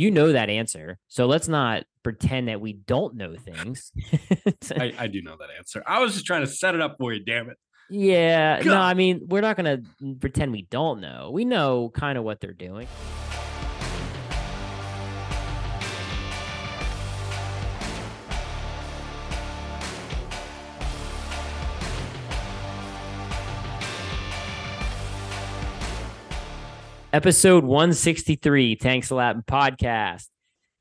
You know that answer. So let's not pretend that we don't know things. I, I do know that answer. I was just trying to set it up for you, damn it. yeah. No, I mean, we're not going to pretend we don't know. We know kind of what they're doing. Episode 163, Tank Slappin' podcast.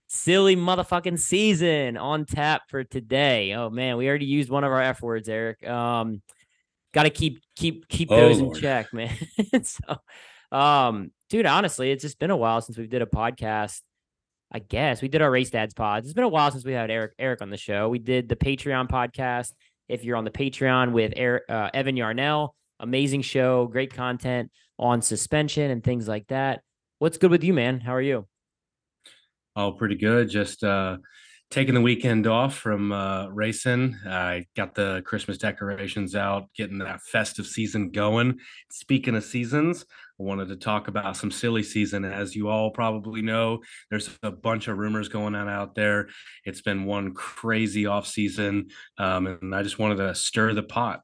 Silly motherfucking season on tap for today. Oh man, we already used one of our F words, Erik. Um, gotta keep keep keep Oh, those in Lord. check, man. so um, dude, honestly, it's just been a while since we did a podcast. I guess we did our race dads pods. It's been a while since we had Eric Eric on the show. We did the Patreon podcast. If you're on the Patreon with Eric, uh, Evan Yarnell, amazing show, great content on suspension and things like that. What's good with you, man? How are you? Oh, pretty good. Just uh taking the weekend off from uh racing. I got the Christmas decorations out, getting that festive season going. Speaking of seasons, I wanted to talk about some silly season. As you all probably know, there's a bunch of rumors going on out there. It's been one crazy off season. Um, and I just wanted to stir the pot.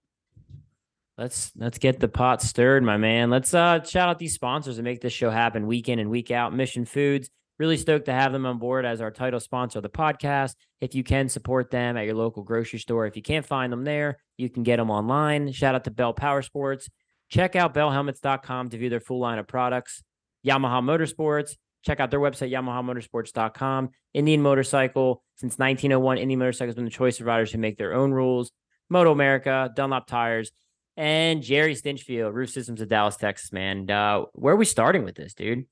Let's let's get the pot stirred, my man. Let's uh shout out these sponsors and make this show happen week in and week out. Mission Foods, really stoked to have them on board as our title sponsor of the podcast. If you can support them at your local grocery store, if you can't find them there, you can get them online. Shout out to Bell Power Sports. Check out bellhelmets.com to view their full line of products. Yamaha Motorsports, check out their website, yamahamotorsports.com. Indian Motorcycle, since 1901, Indian Motorcycle has been the choice of riders who make their own rules. Moto America, Dunlop Tires, and Jerry Stinchfield, Roof Systems of Dallas, Texas, man. Uh, where are we starting with this, dude?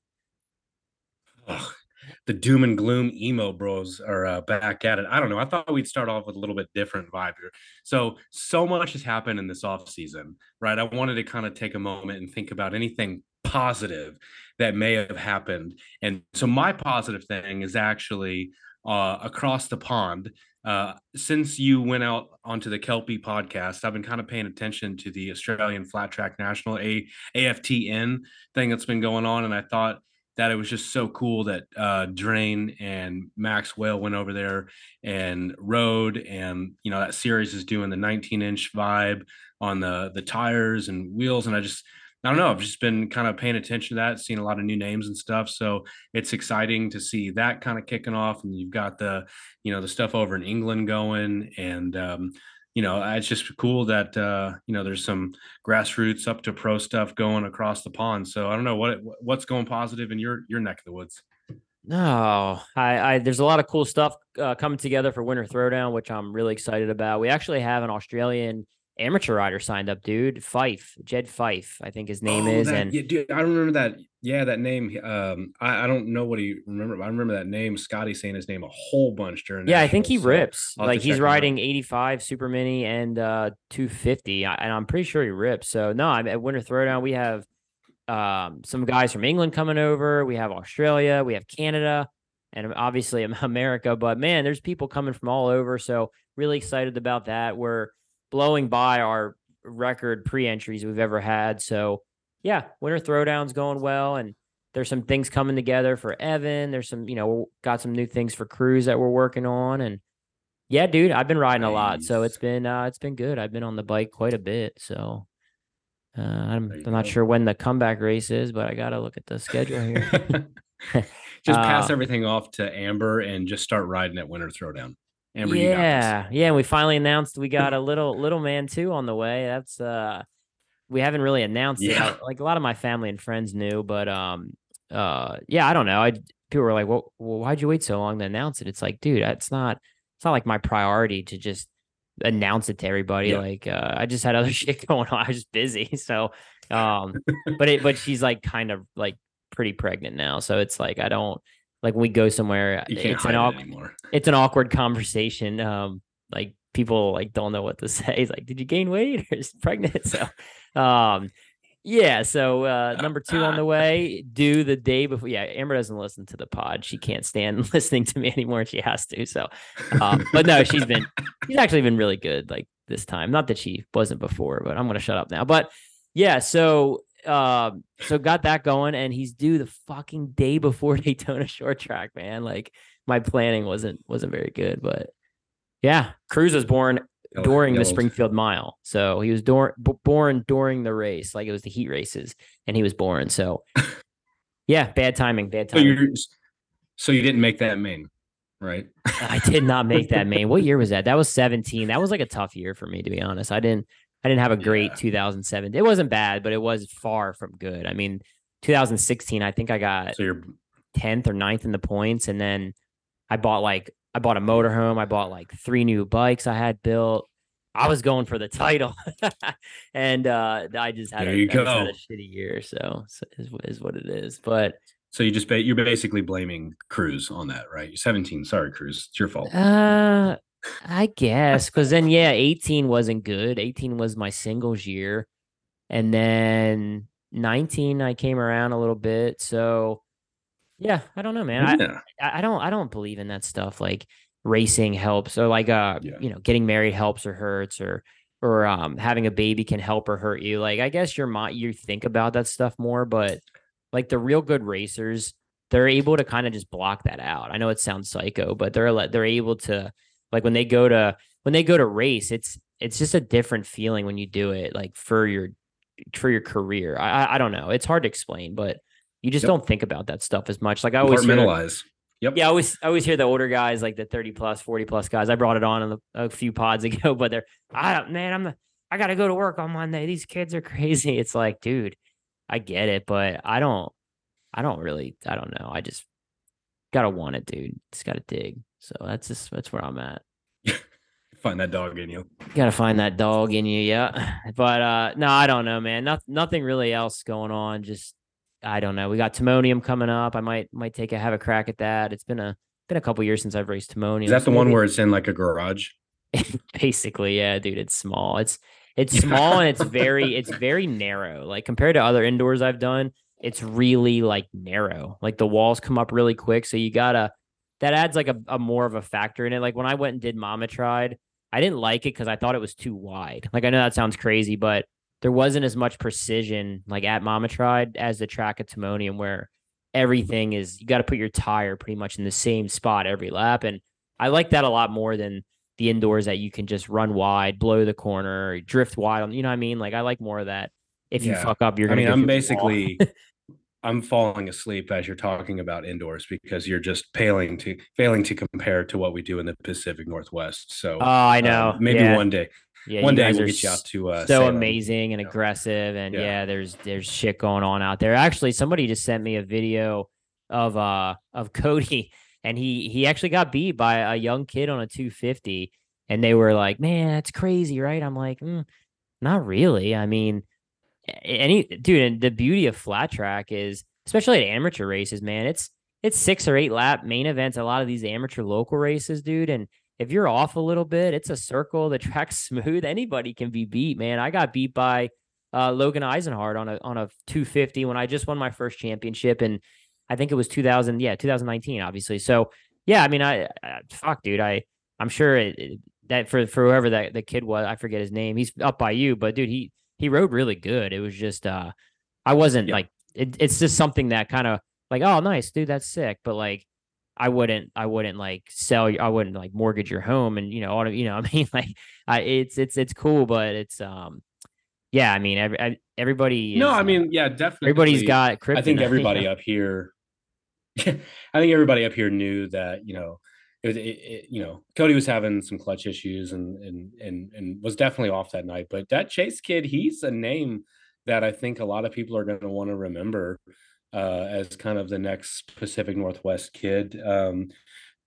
The doom and gloom emo bros are uh, back at it. I don't know. I thought we'd start off with a little bit different vibe here. So, so much has happened in this off season, right? I wanted to kind of take a moment and think about anything positive that may have happened. And so, my positive thing is actually uh, across the pond. Uh, since you went out onto the Kelpie podcast, I've been kind of paying attention to the Australian Flat Track National A AFTN thing that's been going on, and I thought that it was just so cool that uh, Drane and Max went over there and rode, and you know that series is doing the 19 inch vibe on the the tires and wheels, and I just I don't know I've just been kind of paying attention to that, seeing a lot of new names and stuff, so it's exciting to see that kind of kicking off, and you've got the you know the stuff over in England going, and um, you know it's just cool that uh, you know there's some grassroots up to pro stuff going across the pond. So I don't know what what's going positive in your your neck of the woods. No, I, I there's a lot of cool stuff uh, coming together for Winter Throwdown, which I'm really excited about. We actually have an Australian amateur rider signed up, dude. Fife, Jed Fife, I think his name Oh, is, that- and yeah, dude, I remember that. Yeah, that name. Um, I, I don't know what he remember. but I remember that name. Scotty saying his name a whole bunch during. Yeah, I think he so rips. I'll have to Like he's check him out. riding 85 Super Mini and uh 250, and I'm pretty sure he rips. So no, I'm at Winter Throwdown. We have um some guys from England coming over. We have Australia, we have Canada, and obviously America. But man, there's people coming from all over. So really excited about that. We're blowing by our record pre-entries we've ever had. So yeah, Winter Throwdown's going well, and there's some things coming together for Evan. There's some, you know, got some new things for Cruz that we're working on, and yeah, dude, I've been riding a lot, so it's been uh, it's been good. I've been on the bike quite a bit, so uh, I'm I'm not sure when the comeback race is, but I gotta look at the schedule here. just pass Uh, everything off to Amber and just start riding at Winter Throwdown. Amber, you got this. yeah, yeah, and we finally announced we got a little little man too on the way. That's uh, we haven't really announced it. Yeah. I- like a lot of my family and friends knew, but um, uh, yeah, I don't know. I people were like, well, well, why'd you wait so long to announce it? It's like, dude, it's not it's not like my priority to just announce it to everybody. Yeah. Like, uh, I just had other shit going on. I was just busy, so um, but it but she's like kind of like pretty pregnant now, so it's like I don't like when we go somewhere. It's an it anymore. it's an awkward conversation. Um, like people like don't know what to say. It's like, did you gain weight or is pregnant? So, um, yeah. So uh, number two on the way. Do the day before. Yeah, Amber doesn't listen to the pod. She can't stand listening to me anymore. She has to. So, um, but no, she's been she's actually been really good. Like this time. Not that she wasn't before, but I'm gonna shut up now. But yeah. So uh, so got that going, and he's due the fucking day before Daytona short track, man. Like my planning wasn't wasn't very good, but yeah, Cruz was born during the Springfield Mile, so he was door, b- born during the race, like it was the heat races, and he was born. So yeah, bad timing, bad timing. So, so you didn't make that main, right? I did not make that main. What year was that? That was 17. That was like a tough year for me, to be honest. I didn't I didn't have a great yeah. 2007. It wasn't bad, but it was far from good. I mean, 2016, I think I got so you're 10th or 9th in the points. And then I bought like, I bought a motorhome. I bought like three new bikes I had built. I was going for the title, and uh, I just had, a, had a shitty year. So, so is, is what it is. But so you just you're basically blaming Cruz on that, right? You're 17. Sorry, Cruz. It's your fault. Uh, I guess because then yeah, 18 wasn't good. 18 was my singles year, and then 19 I came around a little bit. So yeah, I don't know, man. Yeah. I I don't I don't believe in that stuff like racing helps or like uh yeah. you know getting married helps or hurts or or um having a baby can help or hurt you. Like I guess your mom you think about that stuff more, but like the real good racers, they're able to kind of just block that out. I know it sounds psycho, but they're they're able to like when they go to when they go to race, it's it's just a different feeling when you do it like for your for your career. I I don't know. It's hard to explain, but you just yep. don't think about that stuff as much. Like I always mentalize. Yep. Yeah, I always I always hear the older guys, like the 30 plus, 40 plus guys. I brought it on a, a few pods ago, but they're I don't man, I'm the I gotta go to work on Monday. These kids are crazy. It's like, dude, I get it, but I don't I don't really I don't know. I just gotta want it, dude. Just gotta dig. So that's just that's where I'm at. find that dog in you. Gotta find that dog in you, yeah. But uh no, I don't know, man. Not, nothing really else going on. Just I don't know. We got Timonium coming up. I might might take a have a crack at that. It's been a been a couple years since I've raced Timonium. Is that the one where it's in like a garage? Basically, yeah, dude. It's small. It's it's small and it's very it's very narrow. Like compared to other indoors I've done, it's really like narrow. Like the walls come up really quick, so you gotta that adds like a, a more of a factor in it. Like when I went and did Mama Tried, I didn't like it because I thought it was too wide. Like I know that sounds crazy, but there wasn't as much precision like at Mama Tried as the track at Timonium where everything is you got to put your tire pretty much in the same spot every lap. And I like that a lot more than the indoors that you can just run wide, blow the corner, drift wide. You know what I mean? Like I like more of that. If you fuck up, you're gonna. I mean, I'm basically I'm falling asleep as you're talking about indoors because you're just failing to failing to compare to what we do in the Pacific Northwest. So, oh, I know. Uh, maybe yeah. one day. Yeah, one day we'll get you out to uh, so Salem. amazing and aggressive, and yeah. yeah. there's there's shit going on out there. Actually, somebody just sent me a video of uh of Kody, and he he actually got beat by a young kid on a 250, and they were like, "Man, that's crazy, right?" I'm like, mm, "Not really. I mean." Any dude, and the beauty of flat track is, especially at amateur races, man, it's it's six or eight lap main events. A lot of these amateur local races, dude, and if you're off a little bit, it's a circle. The track's smooth. Anybody can be beat, man. I got beat by uh, Logan Eisenhart on a on a 250 when I just won my first championship, and I think it was 2000, yeah, 2019, obviously. So yeah, I mean, I, I fuck, dude, I I'm sure it, it, that for for whoever that the kid was, I forget his name. He's up by you, but dude, he he rode really good. It was just uh I wasn't yeah. like it, it's just something that kind of like, oh nice, dude, that's sick. But like I wouldn't I wouldn't like sell I wouldn't like mortgage your home and you know, auto, you know, I mean like I it's it's it's cool, but it's um yeah, I mean every everybody is, No, I mean, yeah, definitely. Everybody's got crypto. I think everybody up here I think everybody up here knew that, you know, it, it, it, you know, Kody was having some clutch issues and and and and was definitely off that night. But that Chase kid, he's a name that I think a lot of people are going to want to remember uh, as kind of the next Pacific Northwest kid. Um,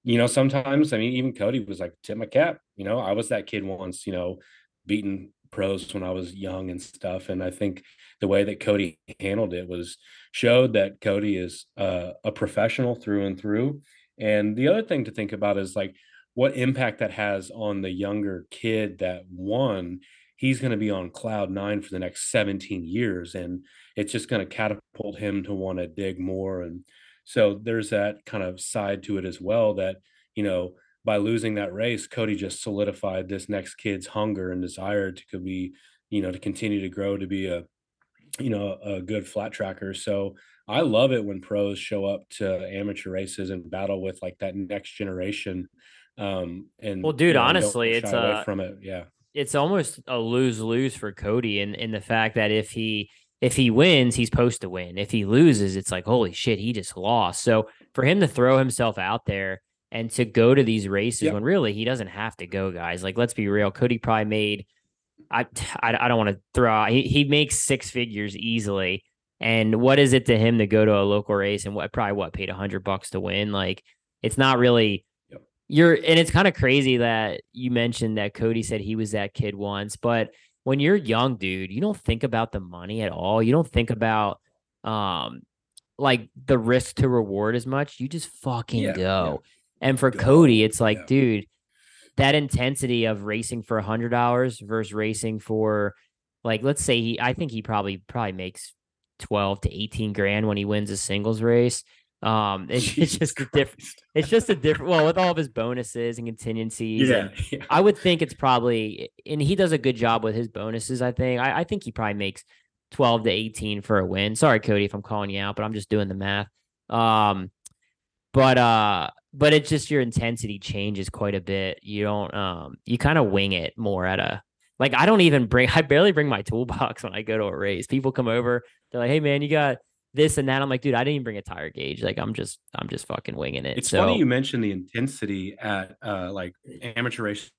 you know, sometimes I mean, even Kody was like, "Tip my cap." You know, I was that kid once. You know, beating pros when I was young and stuff. And I think the way that Kody handled it was showed that Kody is uh, a professional through and through and the other thing to think about is like what impact that has on the younger kid that won. He's going to be on cloud nine for the next 17 years, and it's just going to catapult him to want to dig more. And so there's that kind of side to it as well that, you know, by losing that race, Kody just solidified this next kid's hunger and desire to could be, you know, to continue to grow to be a you know, a good flat tracker. So I love it when pros show up to amateur races and battle with like that next generation. Um, and Well, dude, you know, honestly, it's away uh from it. Yeah. it's almost a lose lose for Kody in in the fact that if he if he wins, he's supposed to win. If he loses, it's like holy shit, he just lost. So for him to throw himself out there and to go to these races Yep. when really he doesn't have to go, guys. Like let's be real, Kody probably made. I I, I don't want to throw out. He he makes six figures easily. And what is it to him to go to a local race and what probably what paid a hundred bucks to win? Like it's not really Yep. you're and it's kind of crazy that you mentioned that Kody said he was that kid once, but when you're young, dude, you don't think about the money at all. You don't think about um like the risk to reward as much. You just fucking Yeah, go. And for Go, Kody, it's like, yeah. dude, that intensity of racing for a hundred dollars versus racing for like let's say he I think he probably probably makes 12 to 18 grand when he wins a singles race. Um it's, it's just a different it's just a different well with all of his bonuses and contingencies Yeah. and yeah. I would think it's probably, and he does a good job with his bonuses. I think. I, I think he probably makes twelve to eighteen for a win. Sorry, Kody, if I'm calling you out, but I'm just doing the math. Um, but uh, but it's just your intensity changes quite a bit. You don't um, you kind of wing it more at a like. I don't even bring. I barely bring my toolbox when I go to a race. People come over. They're like, "Hey, man, you got." This and that. I'm like, dude, I didn't even bring a tire gauge. Like, I'm just, I'm just fucking winging it. It's so, funny you mentioned the intensity at uh, like amateur races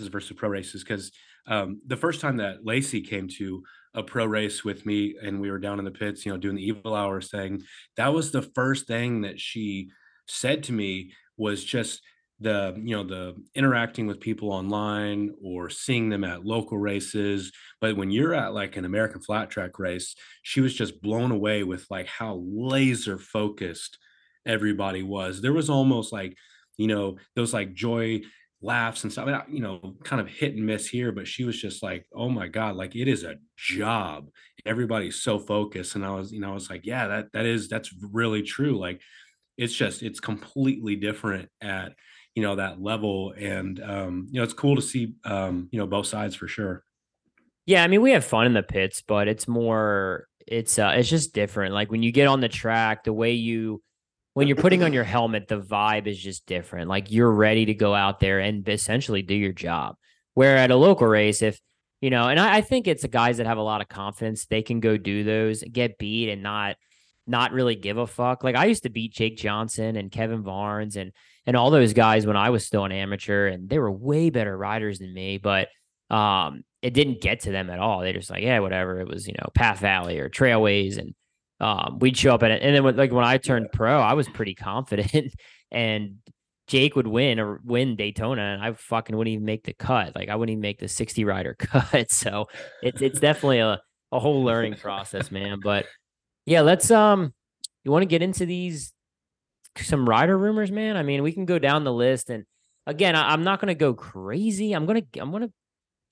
versus pro races because um, the first time that Lacey came to a pro race with me and we were down in the pits, you know, doing the evil hours thing, that was the first thing that she said to me was just the you know the interacting with people online or seeing them at local races. But when you're at like an american flat track race she was just blown away with like how laser focused everybody was. There was almost like you know those like joy laughs and stuff you know kind of hit and miss here but she was just like oh my god like it is a job. Everybody's so focused. And i was you know i was like yeah that that is that's really true. Like it's just it's completely different at you know that level and um you know it's cool to see um you know both sides for sure Yeah, I mean, we have fun in the pits, but it's more it's uh it's just different. Like when you get on the track, the way you when you're putting on your helmet, the vibe is just different. Like you're ready to go out there and essentially do your job. Where at a local race, if you know, and I, I think it's the guys that have a lot of confidence, they can go do those, get beat and not not really give a fuck. Like I used to beat Jake Johnson and Kevin Barnes and and all those guys when I was still an amateur, and they were way better riders than me, but um it didn't get to them at all. They just like, yeah, whatever. It was, you know, Path Valley or Trailways. And um, we'd show up at it. And then when, like when I turned pro, I was pretty confident and Jake would win or win Daytona and I fucking wouldn't even make the cut. Like I wouldn't even make the 60 rider cut. So it's it's definitely a, a whole learning process, man. But yeah, let's um you want to get into these some rider rumors, man? I mean, we can go down the list and again, I, I'm not gonna go crazy. I'm gonna I'm gonna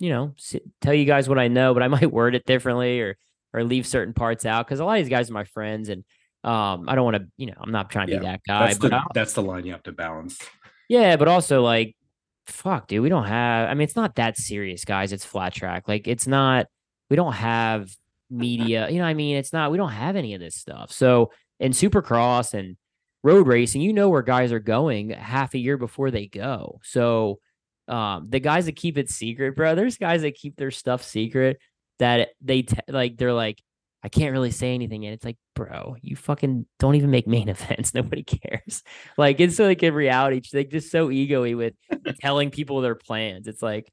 you know, s tell you guys what I know, but I might word it differently or or leave certain parts out because a lot of these guys are my friends, and um, I don't want to, you know, I'm not trying to be that guy, that's but the that's the line you have to balance yeah, but also like, fuck, dude, we don't have. I mean, it's not that serious, guys. It's flat track. Like, it's not. We don't have media. You know, what I mean, it's not. We don't have any of this stuff. So in Supercross and road racing, you know where guys are going half a year before they go. So um, the guys that keep it secret, bro, there's guys that keep their stuff secret that they t- like. They're like, I can't really say anything, and it's like, bro, you fucking don't even make main events. Nobody cares. Like it's like in reality, like just so egoy with telling people their plans. It's like,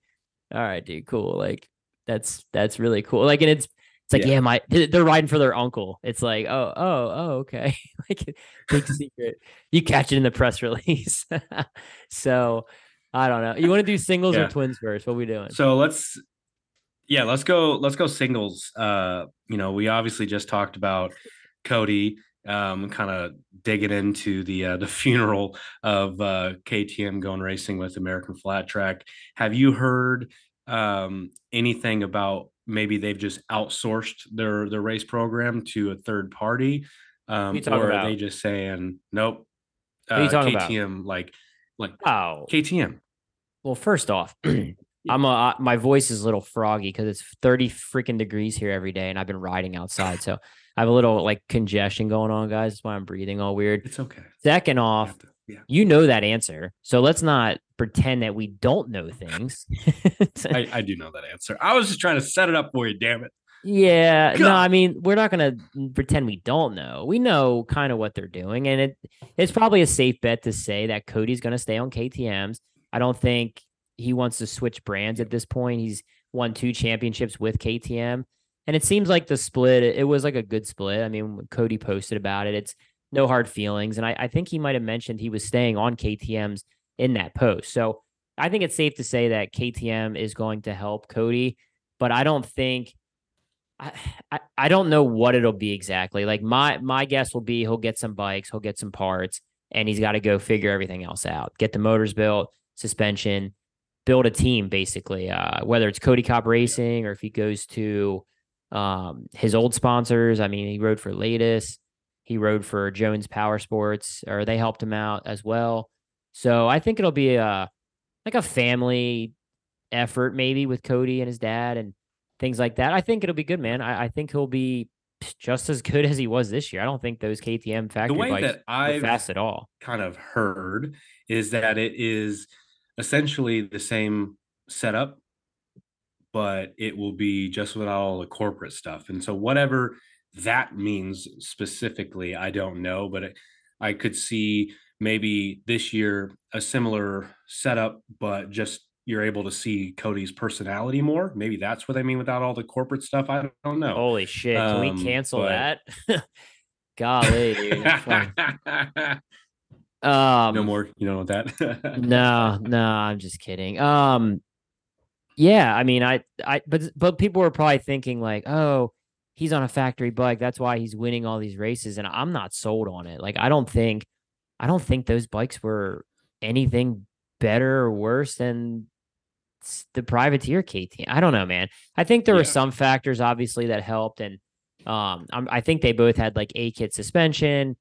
all right, dude, cool. Like that's that's really cool. Like, and it's it's like, Yeah. yeah, my they- they're riding for their uncle. It's like, oh, oh, oh, okay. like big secret. You catch it in the press release. so I don't know. You want to do singles or twins first? What we doing? So let's yeah, let's go let's go singles. Uh, you know, we obviously just talked about Kody um kind of digging into the uh, the funeral of uh KTM going racing with American Flat Track. Have you heard um anything about maybe they've just outsourced their their race program to a third party? Um or are they just saying nope? Uh, talking about? KTM like like oh, KTM. Well, first off, I'm a my voice is a little froggy because it's 30 freaking degrees here every day, and I've been riding outside, so I have a little like congestion going on, guys. That's why I'm breathing all weird. It's okay. Second off, yeah. you know that answer, so let's not pretend that we don't know things. I, I do know that answer. I was just trying to set it up for you, damn it. Yeah, no, I mean, we're not gonna pretend we don't know. We know kind of what they're doing, and it it's probably a safe bet to say that Kody's gonna stay on KTM's. I don't think he wants to switch brands at this point. He's won two championships with KTM, and it seems like the split. It was like a good split. I mean, Kody posted about it. It's no hard feelings, and I, I think he might have mentioned he was staying on KTM's in that post. So I think it's safe to say that KTM is going to help Kody, but I don't think. I, I, I don't know what it'll be exactly. Like my my guess will be he'll get some bikes, he'll get some parts, and he's got to go figure everything else out. Get the motors built, suspension, build a team basically. Uh, whether it's Kody Kopp Racing or if he goes to um, his old sponsors. I mean, he rode for Latest, he rode for Jones Power Sports, or they helped him out as well. So I think it'll be a like a family effort maybe with Kody and his dad and things like that. I think it'll be good, man. I, I think he'll be just as good as he was this year. I don't think those KTM The factory way bikes that I've fast at all. kind of heard is that it is essentially the same setup, but it will be just without all the corporate stuff. And so, whatever that means specifically, I don't know, but it, I could see maybe this year a similar setup, but just you're able to see Kody's personality more. Maybe that's what I mean without all the corporate stuff. I don't know. Holy shit. Can Um, we cancel but- that? Golly, dude. Um, no more. You know that. no, no, I'm just kidding. Um, yeah, I mean, I, I, but but people were probably thinking like, oh, he's on a factory bike, that's why he's winning all these races, and I'm not sold on it. Like, I don't think, I don't think those bikes were anything better or worse than the privateer KTM. I don't know, man. I think there were some factors obviously that helped, and um, I'm, I think they both had like A kit suspension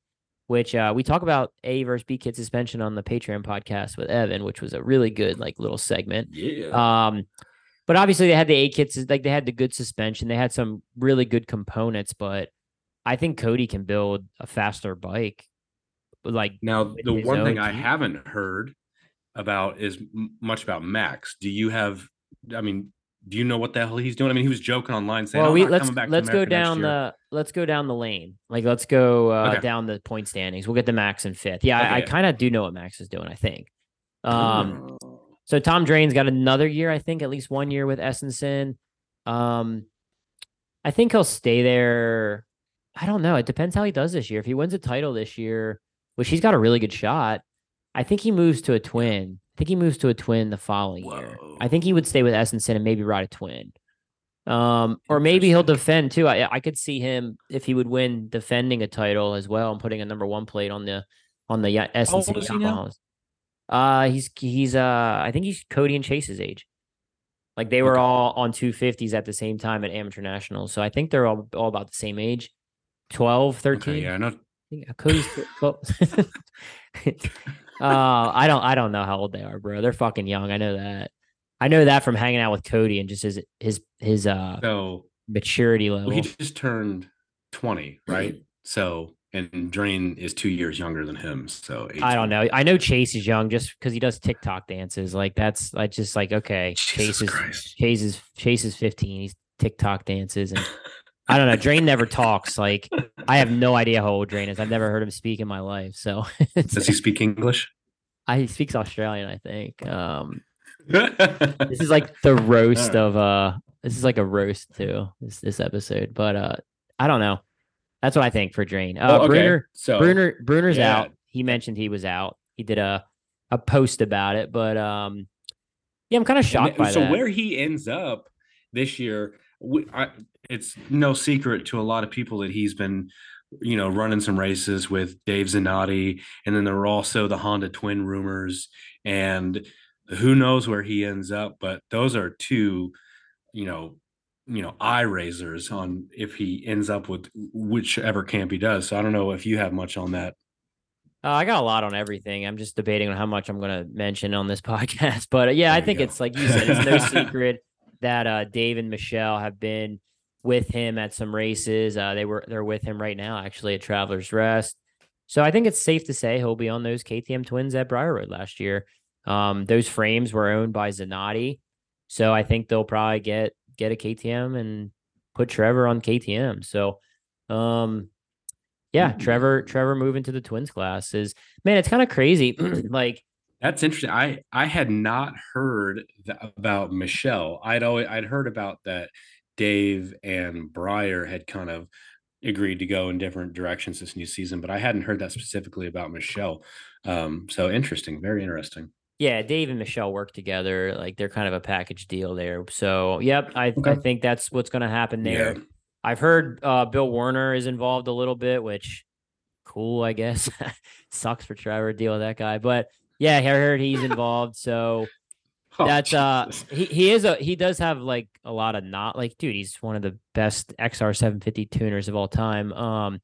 which uh, we talk about A versus B kit suspension on the Patreon podcast with Evan, which was a really good like little segment. yeah. Um, but obviously they had the A kits, like they had the good suspension, they had some really good components, but I think Kody can build a faster bike. Like Now, the one thing own I haven't heard about is much about Max. Do you have? I mean, do you know what the hell he's doing? I mean, he was joking online saying, well, we let's let's go down year." the let's go down the lane. Like let's go uh, Okay. down the point standings. We'll get the Max in fifth. Yeah, I, I kind of do know what Max is doing. I think. Um, Oh. So Tom Drane's got another year, I think, at least one year with Estenson. Um, I think he'll stay there. I don't know. It depends how he does this year. If he wins a title this year, which he's got a really good shot, I think he moves to a twin. I think he moves to a twin the following year. I think he would stay with Estenson and maybe ride a twin. Um, or maybe he'll defend too. I I could see him if he would win defending a title as well and putting a number one plate on the on the Ya- Essenson old is he now? Yamahas. Uh he's he's uh I think he's Kody and Chase's age. Like they were Okay. all on 250s at the same time at amateur nationals. So I think they're all, all about the same age. 12, 13. Okay, yeah, no, I think Kody's tw- 12. uh, I don't I don't know how old they are, bro. They're fucking young. I know that. I know that from hanging out with Kody and just his his his uh so maturity level. well, he just turned twenty, right? So, and Drane is two years younger than him. So, 18. I don't know. I know Chase is young just because he does TikTok dances. Like that's like just like okay, Jesus Chase is Christ. Chase is Chase is 15. He's TikTok dances and I don't know. Drane never talks. Like I have no idea how old Drane is. I've never heard him speak in my life. So Does he speak English? I, he speaks Australian, I think. Um, this is like the roast of uh this is like a roast too this this episode but uh i don't know that's what i think for drane uh Oh, okay. brunner So, brunner brunner's yeah. out he mentioned he was out he did a a post about it but um yeah i'm kind of shocked th- by so that where he ends up this year we, I, it's no secret to a lot of people that he's been you know running some races with dave zanotti and then there were also the honda twin rumors and who knows where he ends up but those are two you know you know eye raisers on if he ends up with whichever camp he does so i don't know if you have much on that Uh, I got a lot on everything. I'm just debating on how much I'm going to mention on this podcast. But uh, yeah, I There you think go. it's like you said, it's no secret that uh, Dave and Michelle have been with him at some races. Uh, they were they're with him right now, actually at Travelers Rest. So I think it's safe to say he'll be on those KTM twins at Briar rode last year. Um, those frames were owned by Zanotti, so I think they'll probably get get a KTM and put Trevor on KTM. So, um, yeah, Trevor Trevor moving to the twins class is man, it's kind of crazy. like, That's interesting. I I had not heard th- about Michelle. I'd always I'd heard about that Dave and Briar had kind of agreed to go in different directions this new season, but I hadn't heard that specifically about Michelle. Um, so interesting, very interesting. Yeah, Dave and Michelle work together. Like they're kind of a package deal there. So, yep, I I think that's what's going to happen there. Yeah. I've heard uh, Bill Werner is involved a little bit, which cool, I guess. Sucks for Trevor to deal with that guy, but yeah, I heard he's involved. So Oh, that's uh, Jesus. he he is a he does have like a lot of not like dude. He's one of the best XR 750 tuners of all time. Um,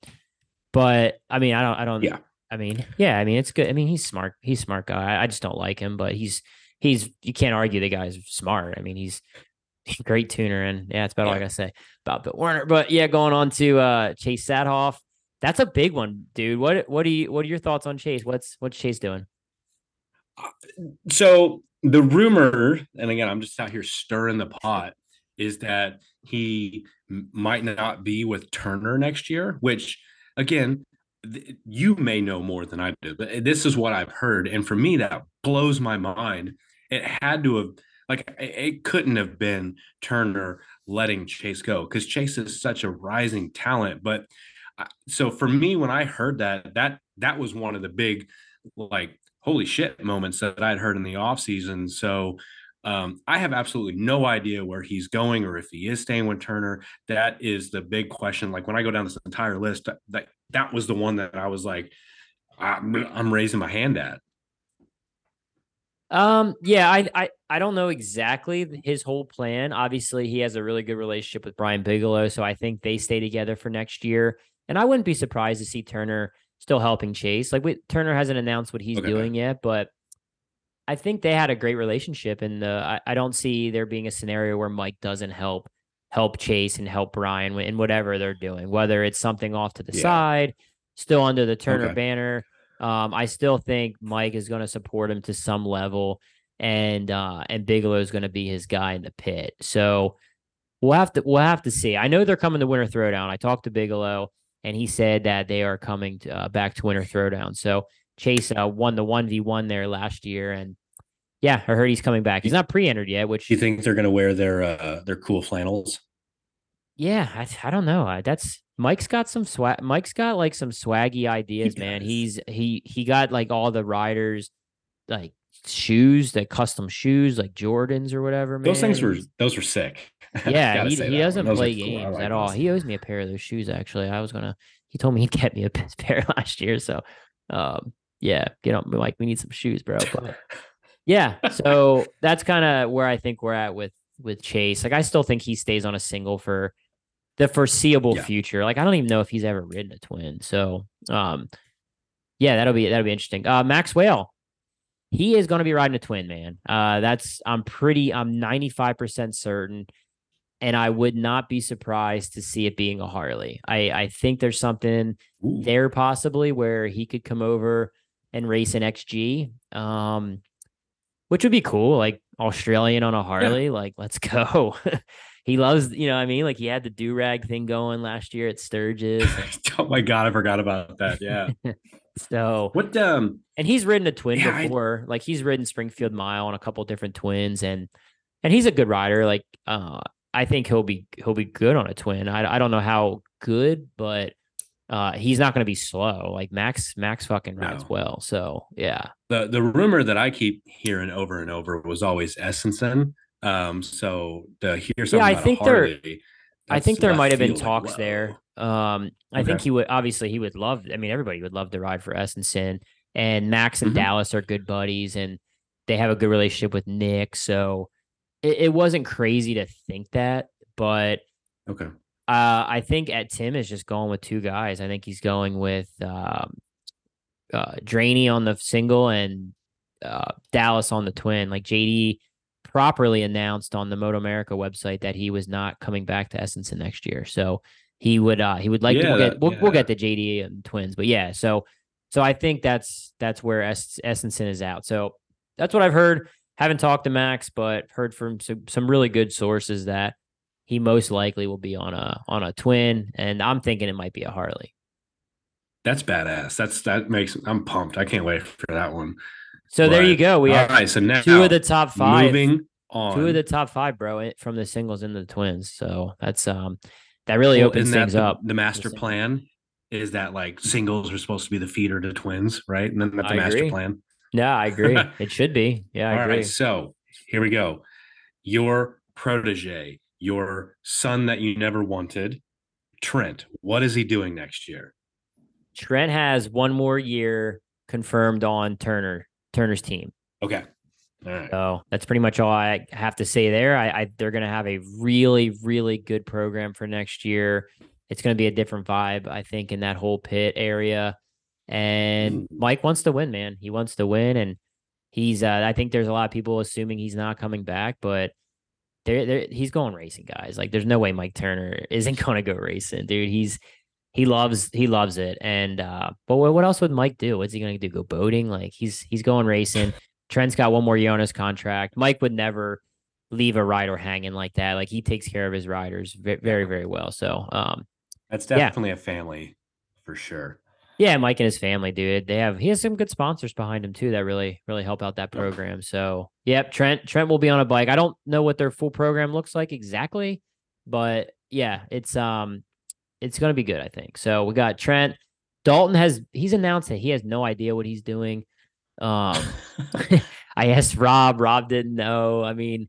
but I mean, I don't, I don't. Yeah. I mean, yeah, I mean, it's good. I mean, he's smart. He's a smart guy. I, just don't like him, but he's he's you can't argue the guy's smart. I mean, he's a great tuner, and yeah, it's about all I gotta say about Bill Werner. But yeah, going on to uh Chase Saathoff. That's a big one, dude. What what do you what are your thoughts on Chase? What's what's Chase doing? so the rumor, and again, I'm just out here stirring the pot, is that he might not be with Turner next year, which again, you may know more than I do, but eh, this is what I've heard. And for me, that blows my mind. It had to have, like, it- couldn't have been Turner letting Chase go because Chase is such a rising talent. But uh, so for me, when I heard that, that that was one of the big, like, holy shit moments that I'd heard in the offseason. So um, I have absolutely no idea where he's going or if he is staying with Turner. That is the big question. Like when I go down this entire list, uh, that that, was the one that I was like, I'm, I'm raising my hand at. Um, yeah, I, I I don't know exactly his whole plan. Obviously, he has a really good relationship with Brian Bigelow, so I think they stay together for next year. And I wouldn't be surprised to see Turner still helping Chase. Like we, Turner hasn't announced what he's Okay. doing yet, but I think they had a great relationship, and I, I don't see there being a scenario where Mike doesn't help help Chase and help Brian in whatever they're doing, whether it's something off to the Yeah. side, still under the Turner Okay. banner. Um, I still think Mike is going to support him to some level, and uh, and Bigelow is going to be his guy in the pit. So we'll have to we'll have to see. I know they're coming to Winter Throwdown. I talked to Bigelow, and he said that they are coming to, uh, back to Winter Throwdown. So Chase uh, won the one v one there last year, and yeah, I heard he's coming back. He's not pre-entered yet, which Do you think they're going to wear their uh, their cool flannels? Yeah, I, I don't know. I, that's Mike's got some swag. Mike's got like some swaggy ideas, man. He's he he got like all the riders like shoes, like custom shoes, like Jordans or whatever. Man. Those things were those were sick. yeah. He, he doesn't play cool. Games like at all. those. He owes me a pair of those shoes. Actually, I was gonna. He told me he'd get me a pair last year. So, um, yeah, get on. Like we need some shoes, bro. But yeah, so that's kind of where I think we're at with with Chase. Like I still think he stays on a single for the foreseeable Yeah. future. Like I don't even know if he's ever ridden a twin. So um yeah, that'll be that'll be interesting. Uh Max Whale. He is going to be riding a twin, man. Uh that's I'm pretty I'm 95% certain and I would not be surprised to see it being a Harley. I I think there's something Ooh. there possibly where he could come over and race an XG, um, which would be cool. Like Australian on a Harley, like let's go. he loves, you know, what I mean, like he had the do rag thing going last year at Sturgis. oh my god, I forgot about that. Yeah. so, what um and he's ridden a twin Yeah, I- before. Like he's ridden Springfield Mile on a couple different twins, and and he's a good rider. Like, uh, I think he'll be he'll be good on a twin. I I don't know how good, but uh, he's not going to be slow. Like Max Max fucking rides No. well. So yeah. the the rumor that I keep hearing over and over was always Estenson. Um, so to hear something yeah, I think there- I think there might have been like, talks there. Um, I think he would obviously he would love. I mean, everybody would love to ride for Estenson, and Max and Mhm. Dallas are good buddies, and they have a good relationship with Nick. So it, it wasn't crazy to think that, but Okay. Uh, I think at Tim is just going with two guys. I think he's going with um, uh, Draney on the single and uh, Dallas on the twin. Like JD properly announced on the Moto America website that he was not coming back to Estenson next year. So he would uh he would like Yeah, to we'll get we'll, we'll get the JD and twins, but yeah, so so I think that's that's where es- Estenson is out. So that's what I've heard. Haven't talked to Max, but heard from some, some really good sources that he most likely will be on a on a twin, and I'm thinking it might be a Harley. That's badass. That's that makes I'm pumped. I can't wait for that one. So there you go. We have right, so now two of the top five. moving on. two of the top five, bro, from the singles into the twins. So that's um that really Well, opens things the, up. The master singles. plan is that like singles are supposed to be the feeder to twins, right? And then that's the master agree. plan. Yeah, I agree. it should be. Yeah, I All agree. right, so here we go. Your protege, your son that you never wanted, Trent. What is he doing next year? Trent has one more year confirmed on Turner Turner's team. Okay. All right. So that's pretty much all I have to say there. I, I they're gonna have a really, really good program for next year. It's gonna be a different vibe, I think, in that whole pit area. And Mm. Mike wants to win, man. He wants to win, and he's. Uh, I think there's a lot of people assuming he's not coming back, but there, there, he's going racing, guys. Like, there's no way Mike Turner isn't going to go racing, dude. He's he loves he loves it. And uh, but what, what else would Mike do? What's he going to do? Go boating? Like he's he's going racing. Trent's got one more year on his contract. Mike would never leave a rider hanging like that. Like he takes care of his riders ve- very, very well. So, um, That's yeah. definitely a family for sure. Yeah, Mike and his family, dude. They have he has some good sponsors behind him too that really, really help out that program. So, yep, Trent Trent will be on a bike. I don't know what their full program looks like exactly, but yeah, it's um, it's gonna be good. I think. So we got Trent. Dalton has he's announced that he has no idea what he's doing. Um, I asked Rob. Rob didn't know. I mean,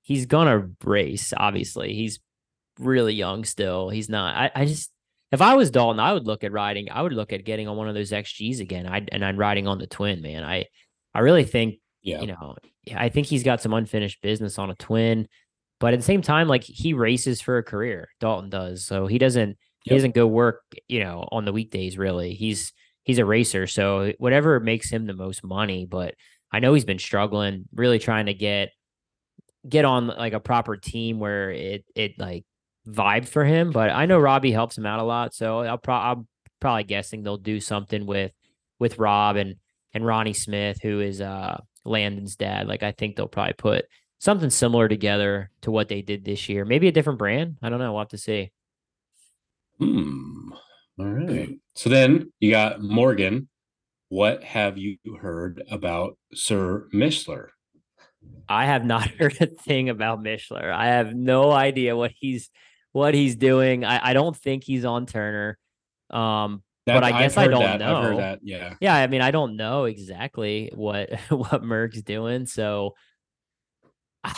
he's gonna race. Obviously, he's really young still. He's not. I, I just if I was Dalton, I would look at riding. I would look at getting on one of those XGs again. I and I'm riding on the twin, man. I I really think yeah. you know. I think he's got some unfinished business on a twin, but at the same time, like he races for a career. Dalton does, so he doesn't. He doesn't go work, you know, on the weekdays. Really, he's he's a racer, so whatever makes him the most money. But I know he's been struggling, really trying to get get on like a proper team where it it like vibed for him. But I know Robbie helps him out a lot, so I'll pro- I'm probably guessing they'll do something with with Rob and and Ronnie Smith, who is uh Landon's dad. Like I think they'll probably put something similar together to what they did this year. Maybe a different brand. I don't know. We'll have to see. Hmm. All right. So then you got Morgan. What have you heard about Sir Mischler? I have not heard a thing about Mischler. I have no idea what he's what he's doing. I, I don't think he's on Turner. Um, But I guess I don't that. Know. that. Yeah. yeah, I mean, I don't know exactly what what Merck's doing, so I,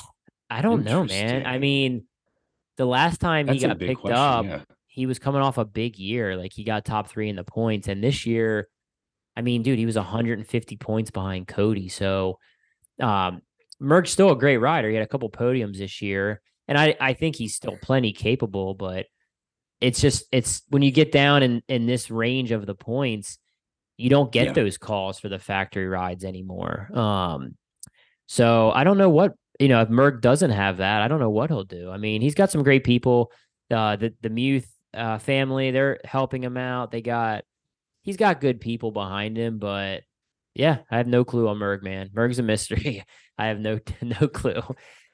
I don't know, man. I mean, the last time That's he got picked question. up, yeah. he was coming off a big year. Like he got top three in the points. And this year, I mean, dude, he was 150 points behind Kody. So um Merck's still a great rider. He had a couple podiums this year. And I, I think he's still plenty capable, but it's just it's when you get down in in this range of the points, you don't get Yeah. those calls for the factory rides anymore. Um so I don't know what you know if Merck doesn't have that, I don't know what he'll do. I mean, he's got some great people. Uh, the the Muth uh, family, they're helping him out. They got he's got good people behind him, but yeah, I have no clue on Merg, man. Merg's a mystery. I have no no clue.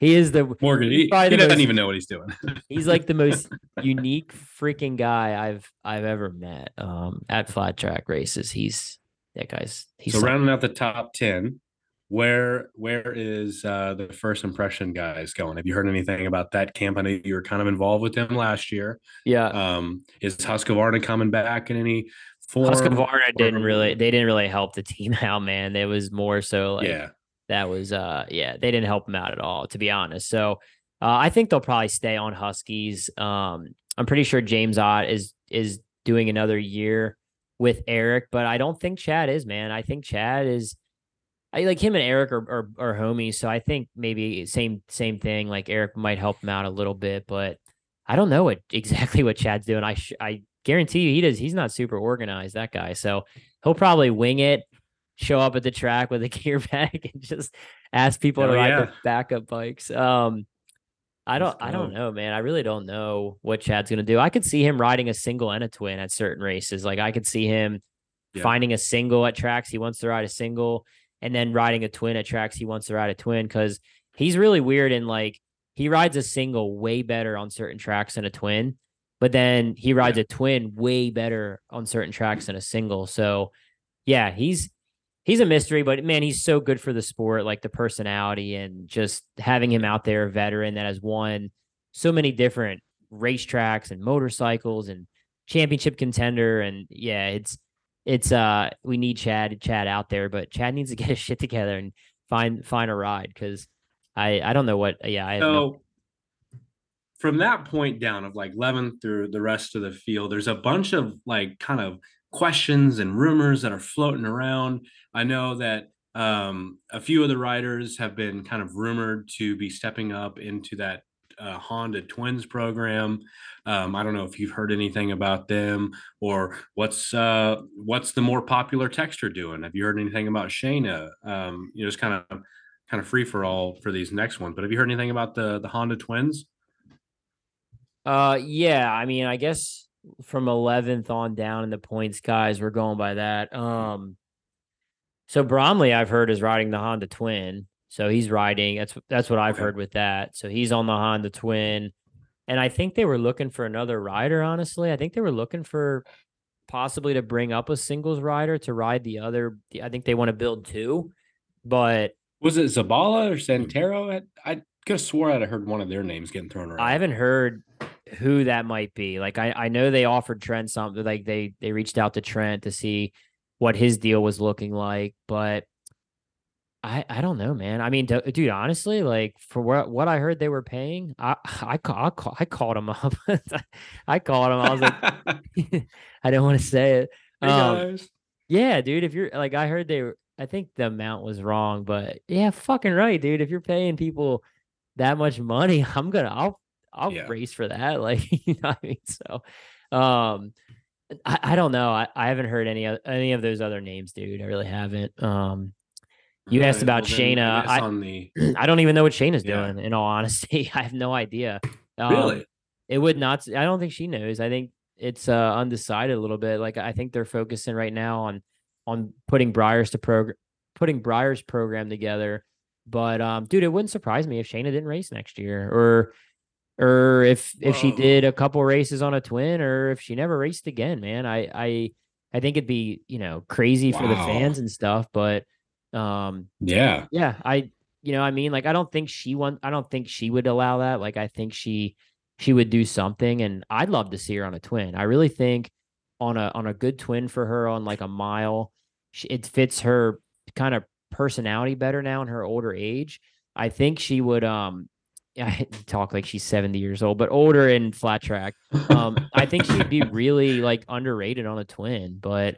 He is the Morgan, he, probably he the doesn't most- even know what he's doing. he's like the most unique freaking guy I've I've ever met. Um, at flat track races, he's that guy's he's so something. rounding out the top ten, where where is uh, the first impression guys going? Have you heard anything about that camp? I know you were kind of involved with them last year. yeah. Um, is Husqvarna coming back in any form? Husqvarna didn't really they didn't really help the team out, man. It was more so like yeah, that was uh yeah they didn't help him out at all to be honest. So uh, i think they'll probably stay on huskies. Um i'm pretty sure james ott is is doing another year with eric but i don't think chad is man. I think chad is i like him and eric are, are, are homies so i think maybe same same thing like eric might help him out a little bit but i don't know what exactly what chad's doing. I sh- i guarantee you he does he's not super organized that guy so he'll probably wing it, show up at the track with a gear bag and just ask people Hell to ride yeah. the backup bikes. Um, I don't, I don't know, man. I really don't know what Chad's gonna do. I could see him riding a single and a twin at certain races. Like I could see him Yeah. finding a single at tracks he wants to ride a single, and then riding a twin at tracks he wants to ride a twin because he's really weird and like he rides a single way better on certain tracks than a twin, but then he rides a twin way better on certain tracks than a single. So yeah, he's he's a mystery, but man, he's so good for the sport, like the personality and just having him out there, a veteran that has won so many different racetracks and motorcycles and championship contender. And yeah, it's it's uh we need Chad Chad out there, but Chad needs to get his shit together and find find a ride because I I don't know what yeah I So from that point down of like 11 through the rest of the field, there's a bunch of like kind of questions and rumors that are floating around. I know that um, a few of the riders have been kind of rumored to be stepping up into that uh, Honda Twins program. Um, I don't know if you've heard anything about them or what's uh, what's the more popular Texter doing. Have you heard anything about Shayna? Um, you know, it's kind of kind of free for all for these next ones. But have you heard anything about the the Honda Twins? Uh, yeah. I mean, I guess from eleventh on down in the points, guys, we're going by that. Um, so Bromley, I've heard is riding the Honda Twin. So he's riding. That's that's what I've Okay. heard with that. So he's on the Honda Twin, and I think they were looking for another rider. Honestly, I think they were looking for possibly to bring up a singles rider to ride the other. I think they want to build two, but Was it Zabala or Santero? I, I could have swore I'd heard one of their names getting thrown around. I haven't heard who that might be. Like I, I know they offered Trent something. Like they they reached out to Trent to see what his deal was looking like, but I I don't know, man. I mean, du- dude, honestly, like for what what I heard they were paying, I I I, ca- I called him up. I called him. I was like, I don't want to say it. Um, yeah, dude. If you're like, I heard they were. I think the amount was wrong, but yeah, fucking right, dude. If you're paying people that much money, I'm gonna. I'll. I'll Yeah. race for that. Like, you know what I mean? So, um, I, I don't know. I, I haven't heard any of any of those other names, dude. I really haven't. Um, you asked about well, Shayna. I- on the I don't even know what Shayna's Yeah. doing. In all honesty, I have no idea. Um, really it would not. I don't think she knows. I think it's uh, undecided a little bit. Like I think they're focusing right now on on putting Briars to program, putting Briars program together. But um, dude, it wouldn't surprise me if Shayna didn't race next year, or or if if she did a couple races on a twin, or if she never raced again. Man, I I I think it'd be you know crazy for the fans and stuff. But um, yeah yeah, I you know, I mean, like I don't think she want I don't think she would allow that. Like I think she she would do something and I'd love to see her on a twin. I really think on a on a good twin for her on like a mile, she, it fits her kind of personality better now in her older age. I think she would um I talk like she's 70 years old, but older in flat track. Um I think she'd be really like underrated on a twin, but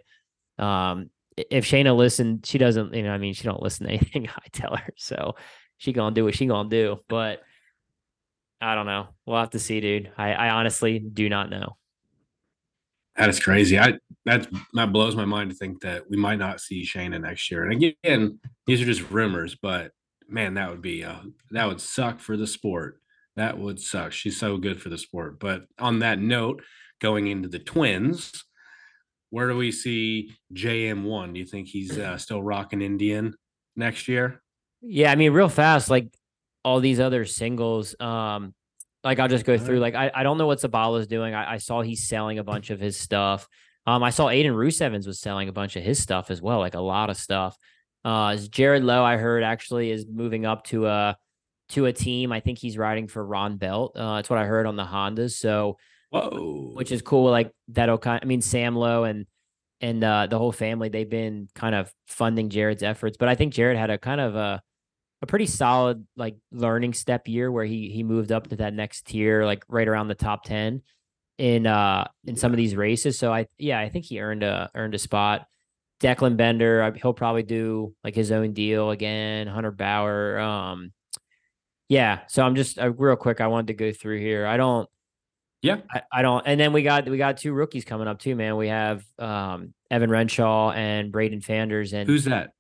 um if Shayna listened, she doesn't, you know, I mean, she don't listen to anything I tell her. So she gonna do what she gonna do. But I don't know. We'll have to see, dude. I, I honestly do not know. that is crazy i that's that blows my mind to think that we might not see Shayna next year and again these are just rumors but man that would be uh that would suck for the sport that would suck she's so good for the sport but on that note going into the twins where do we see jm1 do you think he's uh, still rocking indian next year Yeah, I mean, real fast, like all these other singles. Um, like I'll just go through. Like I, I don't know what Zabala's doing. I, I saw he's selling a bunch of his stuff. Um, I saw Aiden Rusevens was selling a bunch of his stuff as well, like a lot of stuff. Uh, Jared Lowe, I heard actually is moving up to a to a team. I think he's riding for Ron Belt. Uh, that's what I heard on the Hondas. So whoa which is cool. Like that'll kind. I mean, Sam Lowe and and uh, the whole family they've been kind of funding Jared's efforts. But I think Jared had a kind of a a pretty solid like learning step year where he he moved up to that next tier, like right around the top ten in uh in some of these races. So I yeah I think he earned a earned a spot. Declan Bender, he'll probably do like his own deal again. Hunter Bauer, um, yeah. So I'm just uh, real quick. I wanted to go through here. I don't. Yeah. I, I don't. And then we got we got two rookies coming up too, man. We have um Evan Renshaw and Braden Fanders. And Who's that?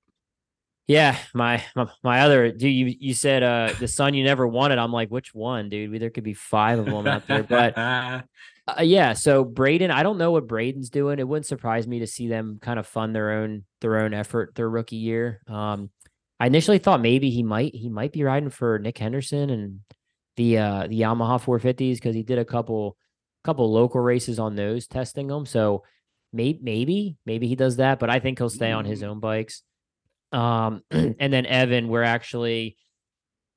yeah, my, my my other dude. You you said uh the son you never wanted. I'm like, which one, dude? There could be five of them out there, but uh, yeah. So Braden, I don't know what Braden's doing. It wouldn't surprise me to see them kind of fund their own their own effort their rookie year. Um, I initially thought maybe he might he might be riding for Nick Henderson and the uh the Yamaha 450s because he did a couple couple local races on those testing them. So maybe maybe maybe he does that, but I think he'll stay on his Mm. own bikes. Um, and then Evan, we're actually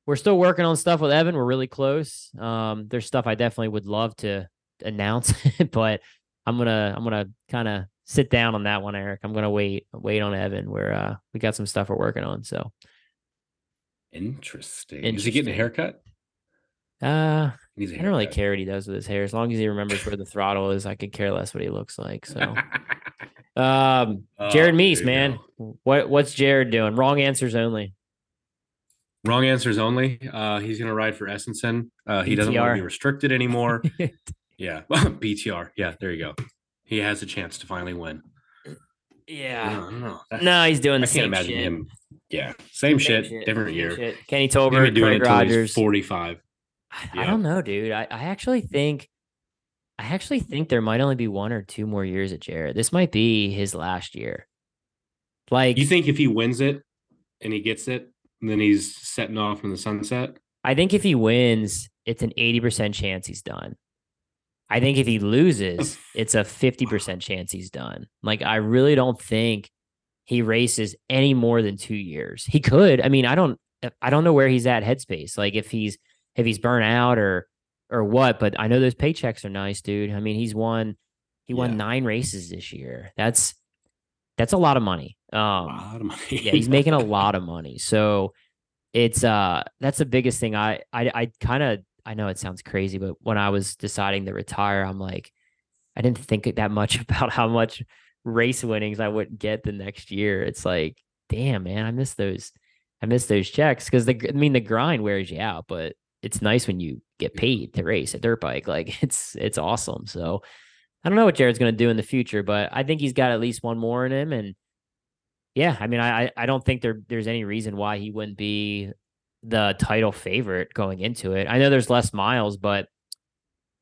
we're still working on stuff with Evan. We're really close. Um, there's stuff I definitely would love to announce, but I'm gonna I'm gonna kind of sit down on that one, Eric. I'm gonna wait wait on Evan. Where uh we got some stuff we're working on. So Interesting. Is he getting a haircut? uh He needs a I don't really care what he does with his hair. As long as he remembers where the throttle is, I could care less what he looks like. So um Jared Oh, Mees, man. What what's Jared doing? Wrong answers only. Wrong answers only. Uh, he's gonna ride for Estenson. Uh, he doesn't want to be restricted anymore. Yeah, BTR. Yeah, there you go. He has a chance to finally win. yeah. I don't know. No, he's doing I the can't same imagine shit. him. Yeah, same, Same shit, different same year. shit. Kenny Tolbert, doing Craig it Rogers. forty-five. I, I don't know, dude. I, I actually think I actually think there might only be one or two more years at Jared. This might be his last year. Like You think if he wins it and he gets it, then he's setting off in the sunset? I think if he wins, it's an 80% chance he's done. I think if he loses, it's a 50% chance he's done. Like I really don't think he races any more than 2 years. He could. I mean, I don't I don't know where he's at headspace. Like if he's if he's burnt out or or what, but I know those paychecks are nice, dude. I mean, he's won he won Yeah. 9 races this year. That's that's a lot of money. Um A lot of money. yeah, he's making a lot of money. So it's uh that's the biggest thing. I I I kind of I know it sounds crazy, but when I was deciding to retire, I'm like, I didn't think that much about how much race winnings I wouldn't get the next year. It's like, damn, man, I miss those. I miss those checks because the I mean the grind wears you out, but it's nice when you get paid to race a dirt bike. Like it's it's awesome. So I don't know what Jared's gonna do in the future, but I think he's got at least one more in him. And yeah, I mean, I I- I don't think there there's any reason why he wouldn't be the title favorite going into it. I know there's less miles, but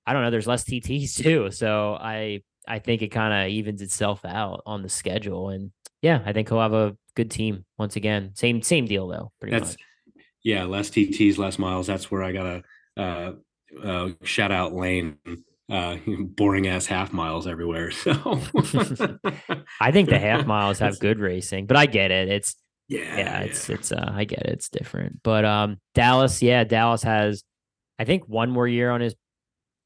I don't know. There's less TTs too, so I I think it kind of evens itself out on the schedule. And yeah, I think he'll have a good team once again. Same same deal though, pretty That's much. yeah, less TTs, less miles. That's where I gotta uh, uh, shout out Lane. Uh, boring ass half miles everywhere. So I think the half miles have good racing, but I get it. It's Yeah, yeah, it's it's uh I get it, it's different. But um Dallas, yeah, Dallas has I think one more year on his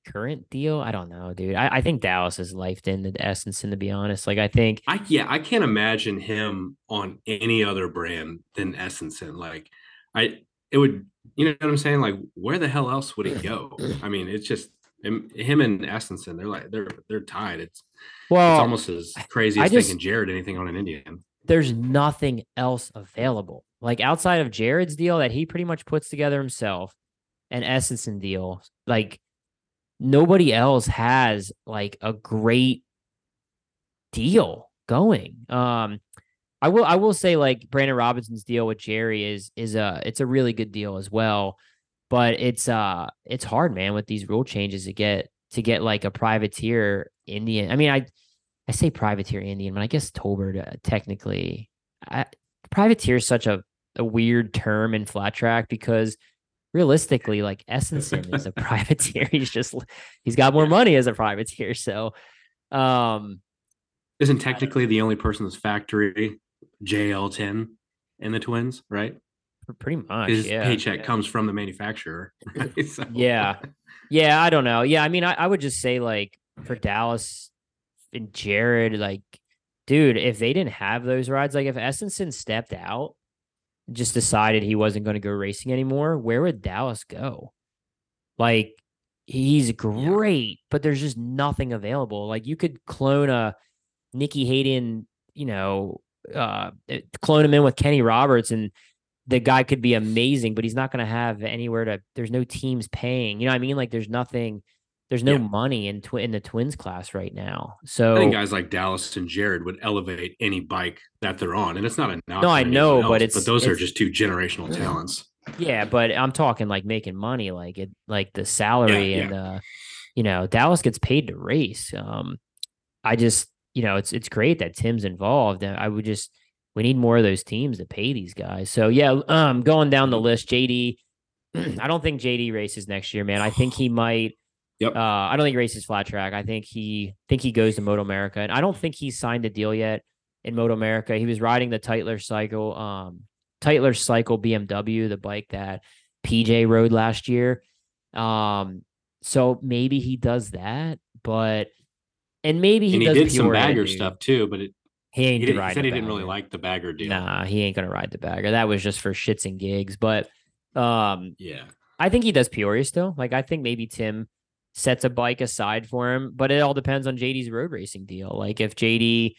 current deal. I don't know, dude. I, I think Dallas is lifed into Estenson to be honest. Like I think I yeah, I can't imagine him on any other brand than Estenson. Like, I it would, you know what I'm saying? Like, where the hell else would it go? I mean, it's just him, him and Estenson. They're like they're they're tied. It's well it's almost as crazy as just- thinking Jared anything on an Indian. There's nothing else available. Like outside of Jared's deal that he pretty much puts together himself, and Estenson deal, like nobody else has like a great deal going. Um I will I will say like Brandon Robinson's deal with Jerry is is a it's a really good deal as well. But it's uh it's hard, man, with these rule changes to get to get like a privateer Indian. I mean, I I say privateer Indian, but I guess Tolbert uh, technically I, privateer is such a, a weird term in flat track because realistically, like Estenson is a privateer. He's just he's got more money as a privateer. So um Isn't technically the only person that's factory JL10 in the twins, right? pretty much. His yeah. paycheck yeah. comes from the manufacturer. right? So- Yeah. Yeah, I don't know. Yeah, I mean, I, I would just say like for Dallas and Jared, like, dude, if they didn't have those rides, like if Estenson stepped out, just decided he wasn't going to go racing anymore, where would Dallas go? Like, he's great, but there's just nothing available. Like, you could clone a Nicky Hayden, you know, uh, eh, clone him in with Kenny Roberts and the guy could be amazing, but he's not going to have anywhere to. There's no teams paying. You know what I mean? Like there's nothing. There's no Yeah. money in twi- in the twins class right now. So I think guys like Dallas and Jared would elevate any bike that they're on, and it's not a No, I know, but it's- but those are just two generational talents. yeah, but I'm talking like making money, like it, like the salary yeah. and uh, you know, Dallas gets paid to race. Um, I just, you know, it's it's great that Tim's involved, and I would just we need more of those teams to pay these guys. So yeah, um, going down the list, JD. I don't think JD races next year, man. I think he might. Yep. Uh, I don't think he races flat track. I think he think he goes to Moto America, and I don't think he's signed a deal yet in Moto America. He was riding the Titler cycle, um, Titler cycle BMW, the bike that PJ rode last year. Um, so maybe he does that, but and maybe he and he does did some bagger dude. stuff too, but it, He he, ain't he riding said he didn't really like the bagger deal. Nah, he ain't gonna ride the bagger. That was just for shits and gigs. But um, Yeah, I think he does Peoria still. Like I think maybe Tim sets a bike aside for him, but it all depends on JD's road racing deal. Like if JD,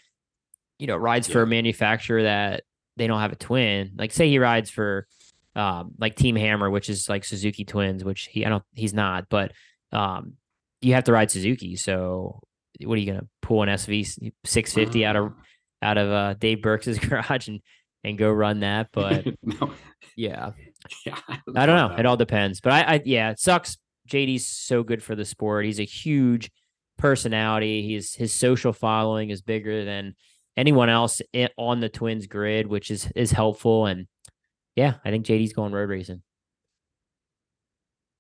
you know, rides for a manufacturer that they don't have a twin, like say he rides for um like Team Hammer, which is like Suzuki Twins, which he I don't he's not, but um you have to ride Suzuki. So what are you gonna pull an SV six fifty out of out of uh Dave Burks's garage and and go run that? But no, yeah. yeah, I don't know. It all depends. But I, I yeah, it sucks. JD's so good for the sport. He's a huge personality. He's his social following is bigger than anyone else on the Twins grid, which is is helpful. And yeah, I think JD's going road racing.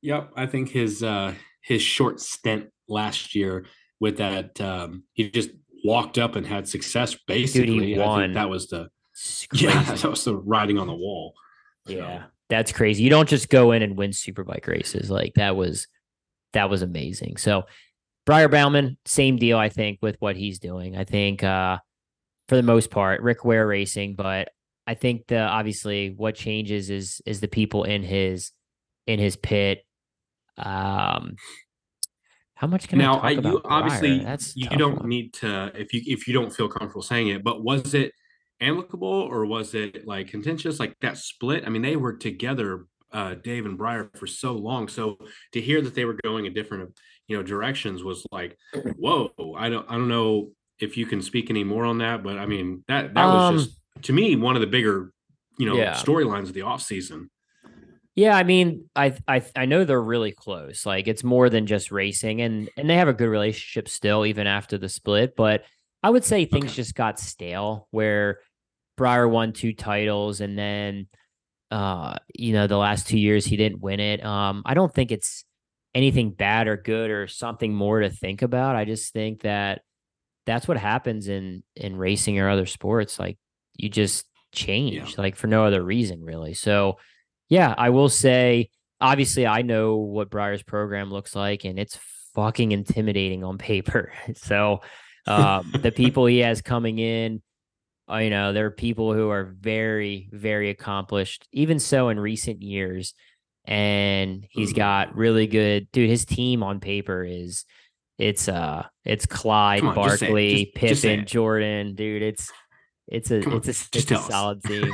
Yep, I think his uh his short stint last year with that um he just walked up and had success basically. I won. think that was the yeah, that was the writing on the wall. So, Yeah, that's crazy. You don't just go in and win superbike races. Like that was that was amazing. So Briar Bauman, same deal, I think, with what he's doing. I think uh for the most part, Rick Ware racing, but I think the obviously what changes is is the people in his in his pit. Um how much can I now talk I, about you obviously That's a you don't one. need to if you if you don't feel comfortable saying it, but was it amicable or was it like contentious like that split? I mean, they were together, uh, Dave and Briar for so long. So to hear that they were going in different you know directions was like, whoa, I don't I don't know if you can speak any more on that, but I mean that that Um, was just to me one of the bigger you know Yeah. storylines of the off season. Yeah, I mean, I I I know they're really close. Like it's more than just racing, and and they have a good relationship still, even after the split. But I would say things Okay. just got stale. Where Briar won two titles, and then uh, you know, the last two years he didn't win it. Um, I don't think it's anything bad or good or something more to think about. I just think that that's what happens in in racing or other sports. Like you just change, like for no other reason, really. So yeah, I will say, obviously, I know what Briar's program looks like, and it's fucking intimidating on paper. So, um, the people he has coming in, you know, there are people who are very, very accomplished, even so in recent years. And he's got really good, dude. His team on paper is, it's uh, it's Clyde, on, just. Barkley, Just- just Pippen, it. Jordan, dude. It's it's a Come it's a just it's a solid team.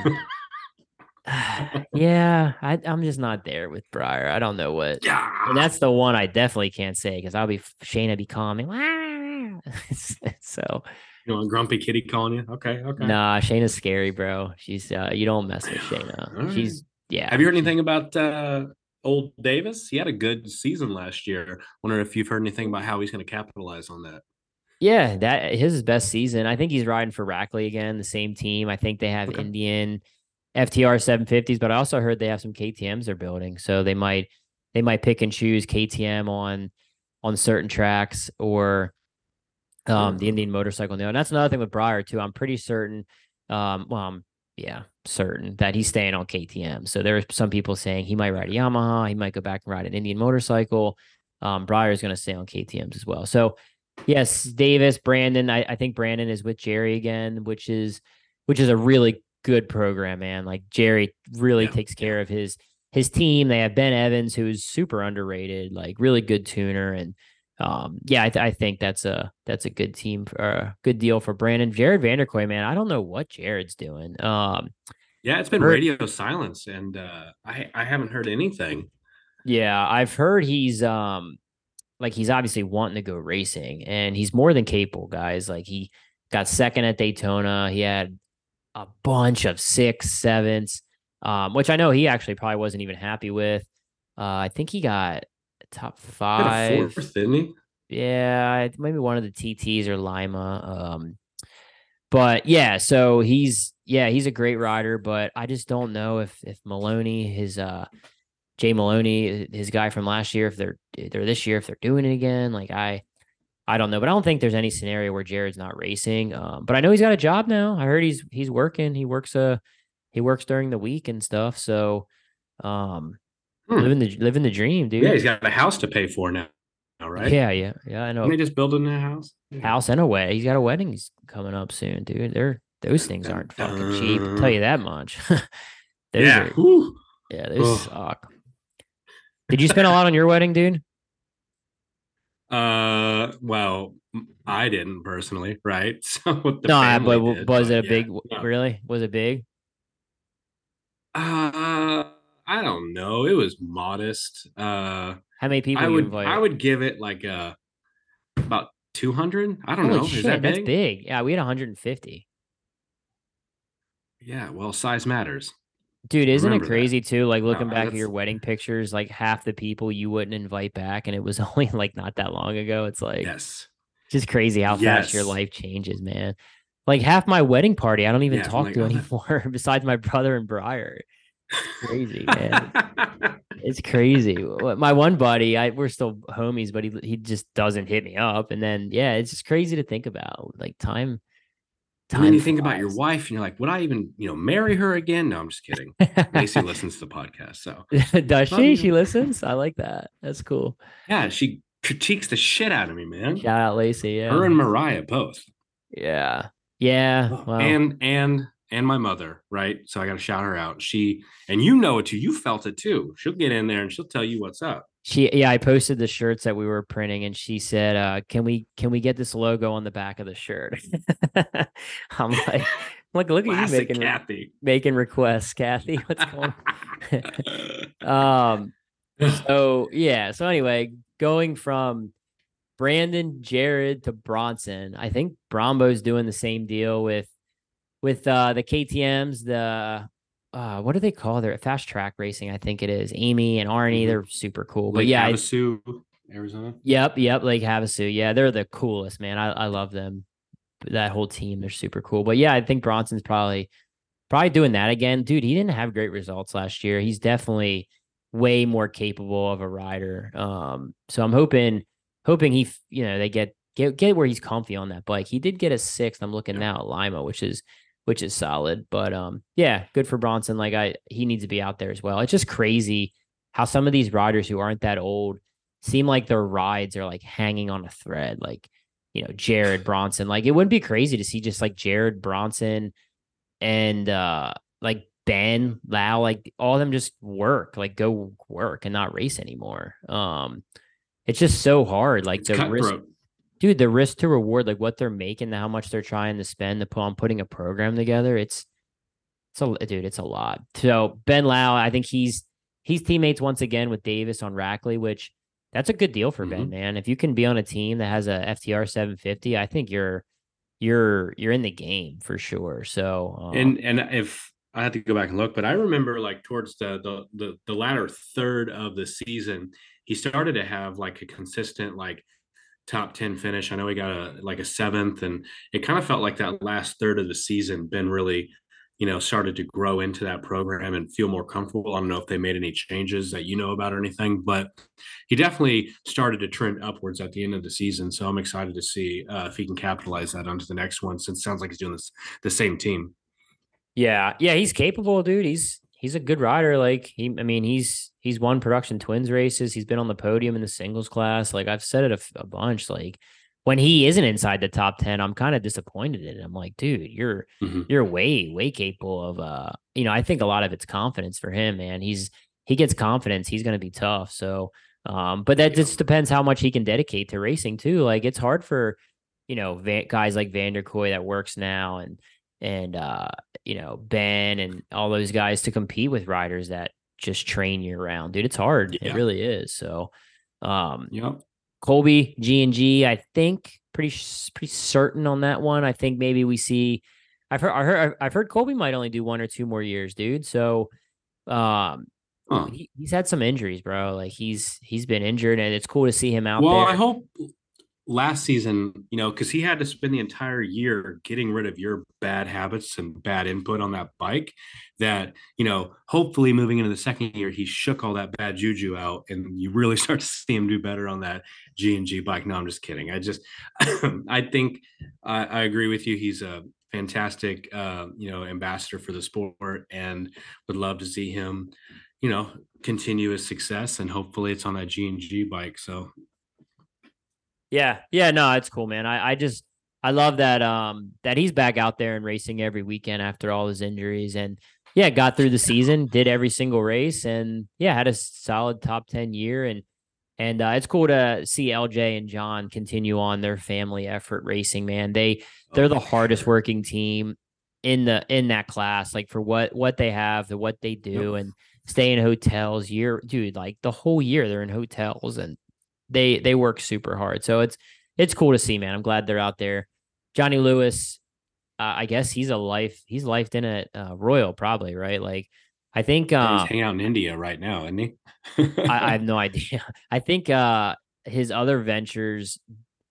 yeah, I, I'm just not there with Briar. I don't know what, Yeah. and that's the one I definitely can't say because I'll be Shayna be calling me. so you know, a grumpy kitty calling you. Okay, okay. nah, Shayna's scary, bro. She's uh, you don't mess with Shayna. All She's yeah. Have you heard anything about uh, old Davis? He had a good season last year. Wonder if you've heard anything about how he's going to capitalize on that. Yeah, that his best season. I think he's riding for Rackley again, the same team. I think they have Okay. Indian FTR 750s, but I also heard they have some KTM's they're building. So they might they might pick and choose KTM on on certain tracks or um the Mhm. Indian motorcycle now. And that's another thing with Briar too. I'm pretty certain um well I'm yeah, certain that he's staying on KTM. So there are some people saying he might ride a Yamaha, he might go back and ride an Indian motorcycle. Um Briar is going to stay on KTM's as well. So Yes, Davis, Brandon. I, I think Brandon is with Jerry again, which is which is a really good program, man. Like Jerry really Yeah, takes care of his his team. They have Ben Evans, who's super underrated, like really good tuner, and um, yeah, I, th- I think that's a that's a good team for a good deal for Brandon. Jared Vanderkooi, man, I don't know what Jared's doing. Um, Yeah, it's been Heard- radio silence, and uh, I I haven't heard anything. Yeah, I've heard he's um like he's obviously wanting to go racing and he's more than capable, guys. Like he got second at Daytona. He had a bunch of six, sevens, um, which I know he actually probably wasn't even happy with. Uh, I think he got top five. Fourth, didn't he? Yeah, maybe one of the TTs or Lima. Um, but yeah, so he's yeah, he's a great rider, but I just don't know if if Maloney, his uh Jay Maloney, his guy from last year, if they're they're this year, if they're doing it again. Like I I don't know, but I don't think there's any scenario where Jared's not racing. Um, but I know he's got a job now. I heard he's he's working. He works uh he works during the week and stuff. So um hmm. living the living the dream, dude. Yeah, he's got a house to pay for now. All right. Yeah, yeah, yeah. I know. Are they just building a house? House and a wedding. He's got a wedding he's coming up soon, dude. They're those things aren't fucking cheap. I'll tell you that much. yeah. Are, yeah, those suck. Did you spend a lot on your wedding, dude? Uh, well, I didn't personally, right? So no, but did, was it a yeah, big? No. Really, was it big? Uh, I don't know. It was modest. Uh, how many people? I would I would give it like a uh, about two hundred. I don't Holy know. Shit, Is that big? That's big. Yeah, we had one hundred and fifty. Yeah, well, size matters. Dude, isn't Remember it crazy that. too? Like looking back at your wedding pictures, like half the people you wouldn't invite back, and it was only like not that long ago. It's like yes, just crazy how yes. fast your life changes, man. Like half my wedding party, I don't even yeah, talk like, to oh, anymore besides my brother and Briar. Crazy, man. it's crazy. My one buddy, I we're still homies, but he he just doesn't hit me up. And then yeah, it's just crazy to think about. Like time and then you think about your wife and you're like, would I even, you know, marry her again? No, I'm just kidding. Lacey listens to the podcast. So does she? she listens? I like that. That's cool. Yeah, she critiques the shit out of me, man. Shout out Lacey. Yeah. Her and Mariah both. Yeah. Yeah. Oh, well. And and and my mother, right? So I gotta shout her out. She and you know it too. You felt it too. She'll get in there and she'll tell you what's up she yeah i posted the shirts that we were printing and she said uh can we can we get this logo on the back of the shirt i'm like look look at you making kathy making requests kathy what's going on um so yeah so anyway going from brandon jared to bronson i think brombo's doing the same deal with with uh the ktms the uh, what do they call their fast track racing? I think it is Amy and Arnie. Mm-hmm. They're super cool. Lake but yeah, Havasu, Arizona. Yep, yep, Lake Havasu. Yeah, they're the coolest, man. I, I love them. That whole team, they're super cool. But yeah, I think Bronson's probably probably doing that again. Dude, he didn't have great results last year. He's definitely way more capable of a rider. Um, so I'm hoping hoping he, you know, they get get get where he's comfy on that bike. He did get a sixth. I'm looking now at Lima, which is which is solid. But um, yeah, good for Bronson. Like I, he needs to be out there as well. It's just crazy how some of these riders who aren't that old seem like their rides are like hanging on a thread. Like you know, Jared Bronson. Like it wouldn't be crazy to see just like Jared Bronson and uh like Ben Lowe, like all of them just work, like go work and not race anymore. Um, it's just so hard. Like it's the risk, dude, the risk to reward, like what they're making, how much they're trying to spend to put on putting a program together, it's it's a dude, it's a lot. So Ben Lowe, I think he's he's teammates once again with Davis on Rackley, which that's a good deal for mm-hmm. Ben, man. If you can be on a team that has a FTR 750, I think you're you're you're in the game for sure. So um, and and if I have to go back and look, but I remember like towards the the the, the latter third of the season, he started to have like a consistent like top 10 finish. I know he got a like a seventh, and it kind of felt like that last third of the season, Ben really, you know, started to grow into that program and feel more comfortable. I don't know if they made any changes that you know about or anything, but he definitely started to trend upwards at the end of the season. So I'm excited to see uh, if he can capitalize that onto the next one since sounds like he's doing this the same team. Yeah, yeah, he's capable, dude. He's he's a good rider. Like he, I mean, he's he's won production twins races. He's been on the podium in the singles class. Like I've said it a, a bunch. Like when he isn't inside the top 10, I'm kind of disappointed in it. I'm like, dude, you're mm-hmm. you're way, way capable of uh, you know, I think a lot of it's confidence for him, man. He's he gets confidence, he's gonna be tough. So um, but that just depends how much he can dedicate to racing too. Like it's hard for, you know, guys like Vanderkoy that works now and and uh, you know, Ben and all those guys to compete with riders that just train year round, dude. It's hard. Yeah. It really is. So, um, yep. Colby G and G. I think pretty pretty certain on that one. I think maybe we see. I've heard I heard I've heard Colby might only do one or two more years, dude. So, um, huh. he, he's had some injuries, bro. Like he's he's been injured, and it's cool to see him out well, there. Well, I hope last season, you know, because he had to spend the entire year getting rid of your bad habits and bad input on that bike. That, you know, hopefully moving into the second year, he shook all that bad juju out and you really start to see him do better on that G and G bike. No, I'm just kidding. I just, I think I, I agree with you. He's a fantastic, uh, you know, ambassador for the sport and would love to see him, you know, continue his success and hopefully it's on that G and G bike. So yeah, yeah, no, it's cool, man. I, I just I love that um that he's back out there and racing every weekend after all his injuries and yeah, got through the season, did every single race and yeah, had a solid top 10 year and and uh, it's cool to see LJ and John continue on their family effort racing, man. They they're the hardest working team in the in that class like for what what they have, the what they do and stay in hotels year dude, like the whole year they're in hotels and they they work super hard. So it's it's cool to see, man. I'm glad they're out there. Johnny Lewis, uh, I guess he's a life. He's lifed in a uh, Royal, probably right. Like I think um, he's hanging out in India right now, isn't he? I, I, have no idea. I think uh, his other ventures,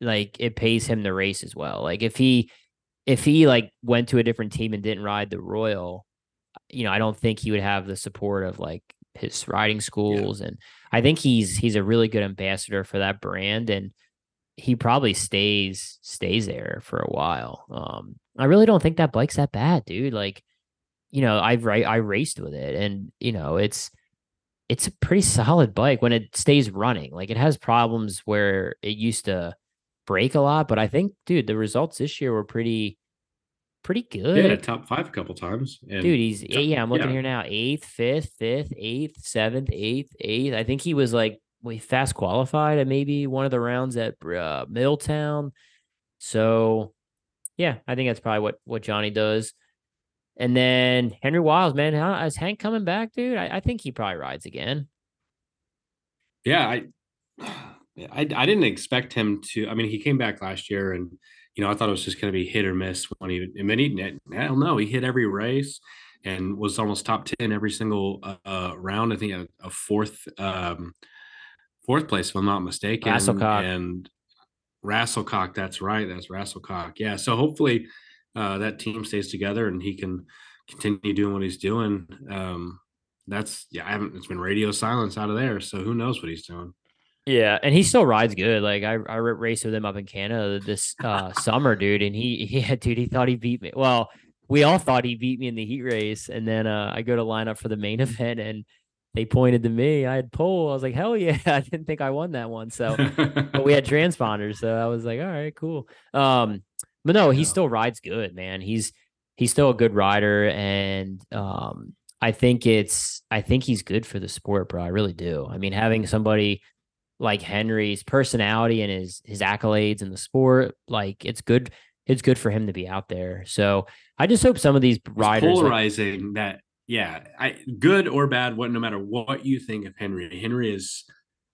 like it pays him the race as well. Like if he if he like went to a different team and didn't ride the Royal, you know, I don't think he would have the support of like his riding schools yeah. and I think he's he's a really good ambassador for that brand and he probably stays stays there for a while. Um I really don't think that bike's that bad, dude. Like, you know, I've I, I raced with it and you know, it's it's a pretty solid bike when it stays running. Like it has problems where it used to break a lot, but I think dude, the results this year were pretty pretty good. Yeah, top five a couple times. And Dude, he's top, yeah. I'm looking yeah. here now. Eighth, fifth, fifth, eighth, seventh, eighth, eighth. I think he was like we fast qualified at maybe one of the rounds at uh, Middletown. So, yeah, I think that's probably what what Johnny does. And then Henry Wiles, man, how, is Hank coming back, dude? I, I think he probably rides again. Yeah, I, I I didn't expect him to. I mean, he came back last year and you know, I thought it was just going to be hit or miss when he, I mean, he, hell no, he hit every race and was almost top 10 every single uh, round. I think a, a fourth, um, fourth place, if I'm not mistaken. Rasslecock. And Rasselcock, That's right. That's Rasselcock. Yeah. So hopefully uh, that team stays together and he can continue doing what he's doing. Um, that's, yeah, I haven't, it's been radio silence out of there. So who knows what he's doing. Yeah, and he still rides good. Like I, I raced with him up in Canada this uh, summer, dude, and he, yeah, dude, he thought he beat me. Well, we all thought he beat me in the heat race, and then uh, I go to line up for the main event, and they pointed to me. I had pole. I was like, hell yeah! I didn't think I won that one. So, but we had transponders, so I was like, all right, cool. Um, but no, he still rides good, man. He's he's still a good rider, and um, I think it's I think he's good for the sport, bro. I really do. I mean, having somebody like Henry's personality and his his accolades in the sport, like it's good. It's good for him to be out there. So I just hope some of these riders it's polarizing like, that. Yeah, I good or bad. What no matter what you think of Henry, Henry is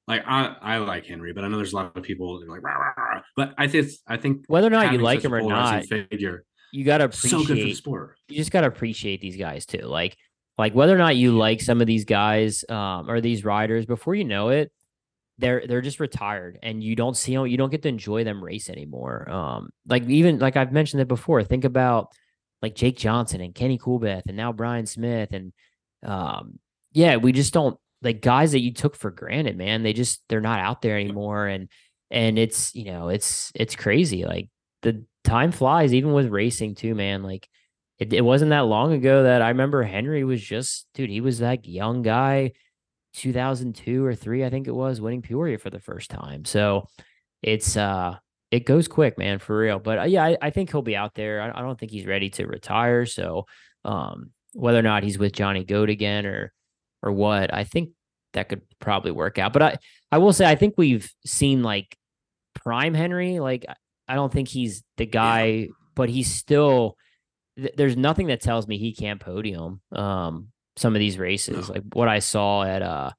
like I, I like Henry, but I know there's a lot of people like rah, rah, rah. but I think I think whether or not you like him or not, figure, you gotta appreciate so good for the sport. You just gotta appreciate these guys too. Like like whether or not you like some of these guys um or these riders, before you know it, they're they're just retired and you don't see them you don't get to enjoy them race anymore. Um like even like i've mentioned it before think about like jake johnson and kenny coolbeth and now bryan smith and um yeah we just don't like guys that you took for granted man they just they're not out there anymore. And and it's you know it's it's crazy like the time flies even with racing too man. Like it, it wasn't that long ago that i remember henry was just dude he was that young guy 2002 or 3 I think it was winning Peoria for the first time. So it's uh it goes quick, man, for real. But uh, yeah, I, I, think he'll be out there. I, I, don't think he's ready to retire. So um whether or not he's with Johnny Goat again or or what, I think that could probably work out. But I I will say I think we've seen like prime Henry. Like I don't think he's the guy, yeah. but he's still there's nothing that tells me he can't podium. Um some of these races. Like what I saw at uh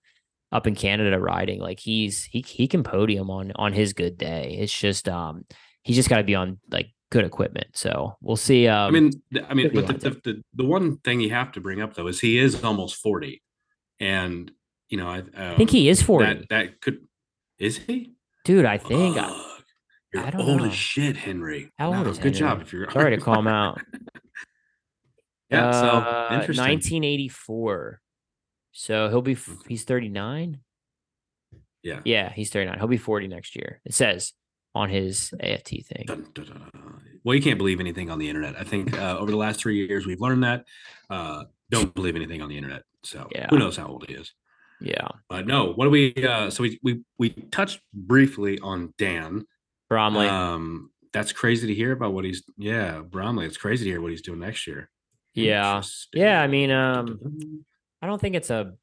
up in Canada riding. Like he's he he can podium on on his good day. It's just um he's just got to be on like good equipment. So we'll see. Um, I mean, I mean, but the, the, the, the one thing you have to bring up though is he is almost forty, and you know I, um, I think he is forty. That, that could is he, dude? I think. Uh, you're I old know. as shit, Henry. How old is Good Henry? job. If you're sorry to call him out. Yeah. So uh, interesting. 1984. So he'll be he's 39. Yeah. Yeah, he's 39. He'll be 40 next year. It says on his AFT thing. Dun, dun, dun, well, you can't believe anything on the internet. I think uh, over the last three years we've learned that. Uh, don't believe anything on the internet. So yeah. who knows how old he is? Yeah. But no, what do we? Uh, so we we we touched briefly on Dan Bromley. Um, that's crazy to hear about what he's. Yeah, Bromley. It's crazy to hear what he's doing next year. Yeah. Yeah. I mean, um, I don't think it's a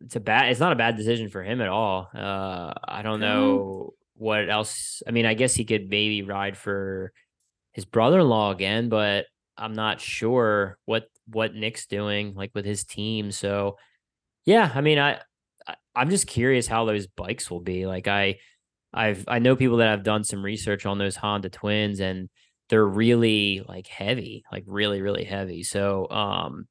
it's a bad it's not a bad decision for him at all. Uh I don't know what else. I mean, I guess he could maybe ride for his brother-in-law again, but I'm not sure what what Nick's doing like with his team. So yeah, I mean, I, I I'm just curious how those bikes will be. Like I I've I know people that have done some research on those Honda twins and they're really like heavy, like really, really heavy. So um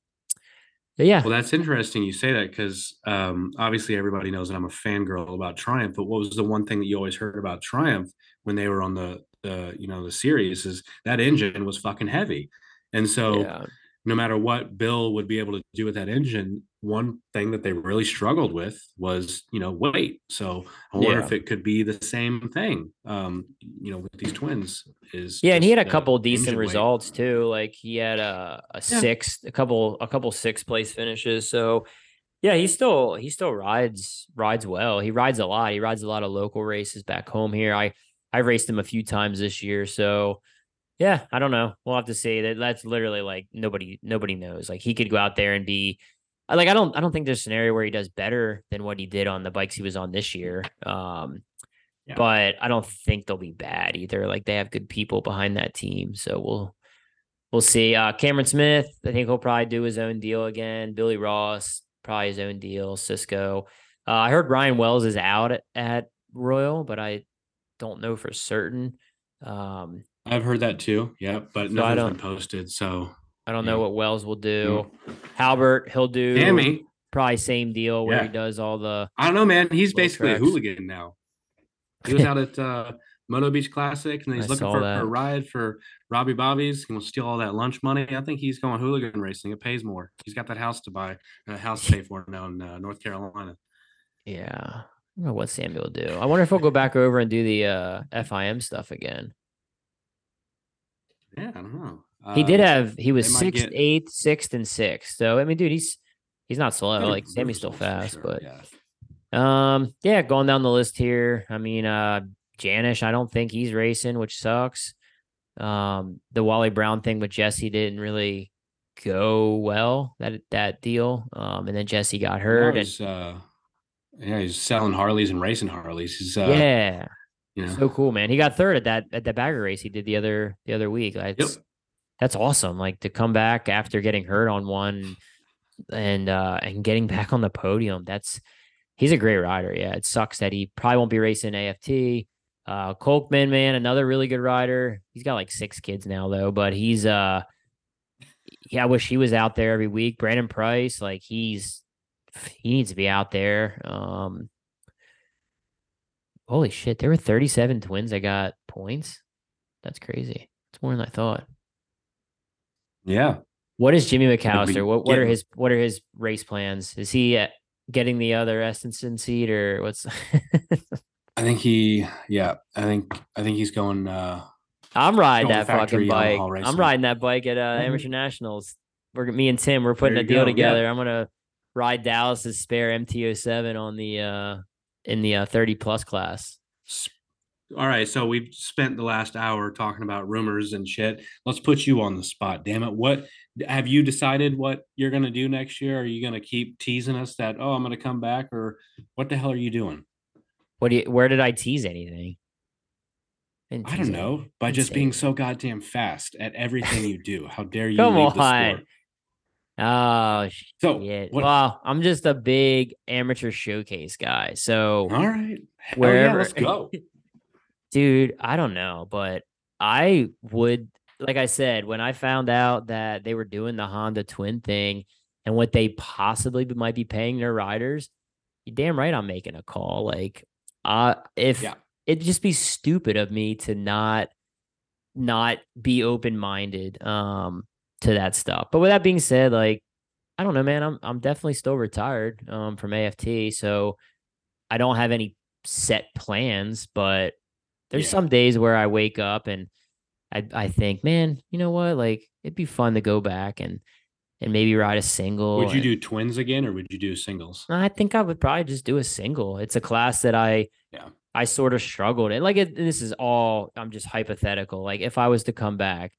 yeah. Well, that's interesting you say that because um, obviously everybody knows that I'm a fangirl about Triumph. But what was the one thing that you always heard about Triumph when they were on the the you know the series is that engine was fucking heavy, and so yeah. No matter what Bill would be able to do with that engine, one thing that they really struggled with was you know weight so i wonder yeah. if it could be the same thing um you know with these twins is yeah and he had a couple decent results weight. too like he had a, a yeah. six a couple a couple six place finishes so yeah he still he still rides rides well he rides a lot he rides a lot of local races back home here i i raced him a few times this year so yeah i don't know we'll have to see that that's literally like nobody nobody knows like he could go out there and be like I don't I don't think there's a scenario where he does better than what he did on the bikes he was on this year. Um, yeah. but I don't think they'll be bad either. Like they have good people behind that team, so we'll we'll see. Uh, Cameron Smith, I think he'll probably do his own deal again. Billy Ross, probably his own deal. Cisco. Uh, I heard Ryan Wells is out at, at Royal, but I don't know for certain. Um, I've heard that too. Yeah, but so nothing's been posted. So I don't know what Wells will do. Halbert, he'll do Tammy. probably same deal where yeah. he does all the. I don't know, man. He's basically tracks. a hooligan now. He was out at uh, Moto Beach Classic, and he's I looking for, a ride for Robbie Bobby's. He will steal all that lunch money. I think he's going hooligan racing. It pays more. He's got that house to buy, a house to pay for now in uh, North Carolina. Yeah, I don't know what Samuel will do. I wonder if he'll go back over and do the uh, FIM stuff again. Yeah, I don't know. He did um, have he was sixth, get... eighth, sixth, and sixth. So I mean, dude, he's he's not slow. Like Sammy's still fast, sure, but yeah. um, yeah, going down the list here. I mean, uh, Janisch, I don't think he's racing, which sucks. Um, the Wally Brown thing with Jesse didn't really go well. That that deal. Um, and then Jesse got hurt. Was, and uh, yeah, he's selling Harleys and racing Harleys. He's uh, yeah. You know. So cool, man. He got third at that at that bagger race he did the other the other week. It's, yep that's awesome. Like to come back after getting hurt on one and uh and getting back on the podium. That's he's a great rider. Yeah. It sucks that he probably won't be racing AFT. Uh Kolkman, man, another really good rider. He's got like six kids now though, but he's uh yeah, I wish he was out there every week. Brandon Price, like he's he needs to be out there. Um holy shit, there were 37 twins that got points. That's crazy. It's more than I thought. Yeah. What is Jimmy McAllister? What what are his what are his race plans? Is he uh, getting the other Estenson seat or what's? I think he, yeah, I think I think he's going. uh I'm riding that fucking bike. I'm riding that bike at uh, mm-hmm. Amateur Nationals. We're me and Tim. We're putting a deal go. together. Yeah. I'm gonna ride Dallas's spare MT07 on the uh in the uh, 30 plus class. All right, so we've spent the last hour talking about rumors and shit. Let's put you on the spot. Damn it! What have you decided? What you're gonna do next year? Are you gonna keep teasing us that oh I'm gonna come back, or what the hell are you doing? What do you? Where did I tease anything? I, I don't know. By just being so goddamn fast at everything you do. How dare you? come on. Oh So shit. what? Well, I'm just a big amateur showcase guy. So all right, wherever- yeah, let's go. dude, I don't know, but I would like I said, when I found out that they were doing the Honda twin thing and what they possibly might be paying their riders, you damn right I'm making a call. Like uh if Yeah. it'd just be stupid of me to not not be open minded um to that stuff. But with that being said, like I don't know, man. I'm I'm definitely still retired um from AFT, so I don't have any set plans, but there's Yeah. some days where I wake up and I I think, man, you know what? Like it'd be fun to go back and and maybe ride a single. Would you and- do twins again, or would you do singles? I think I would probably just do a single. It's a class that I Yeah. I sort of struggled And Like it, this is all I'm just hypothetical. Like if I was to come back,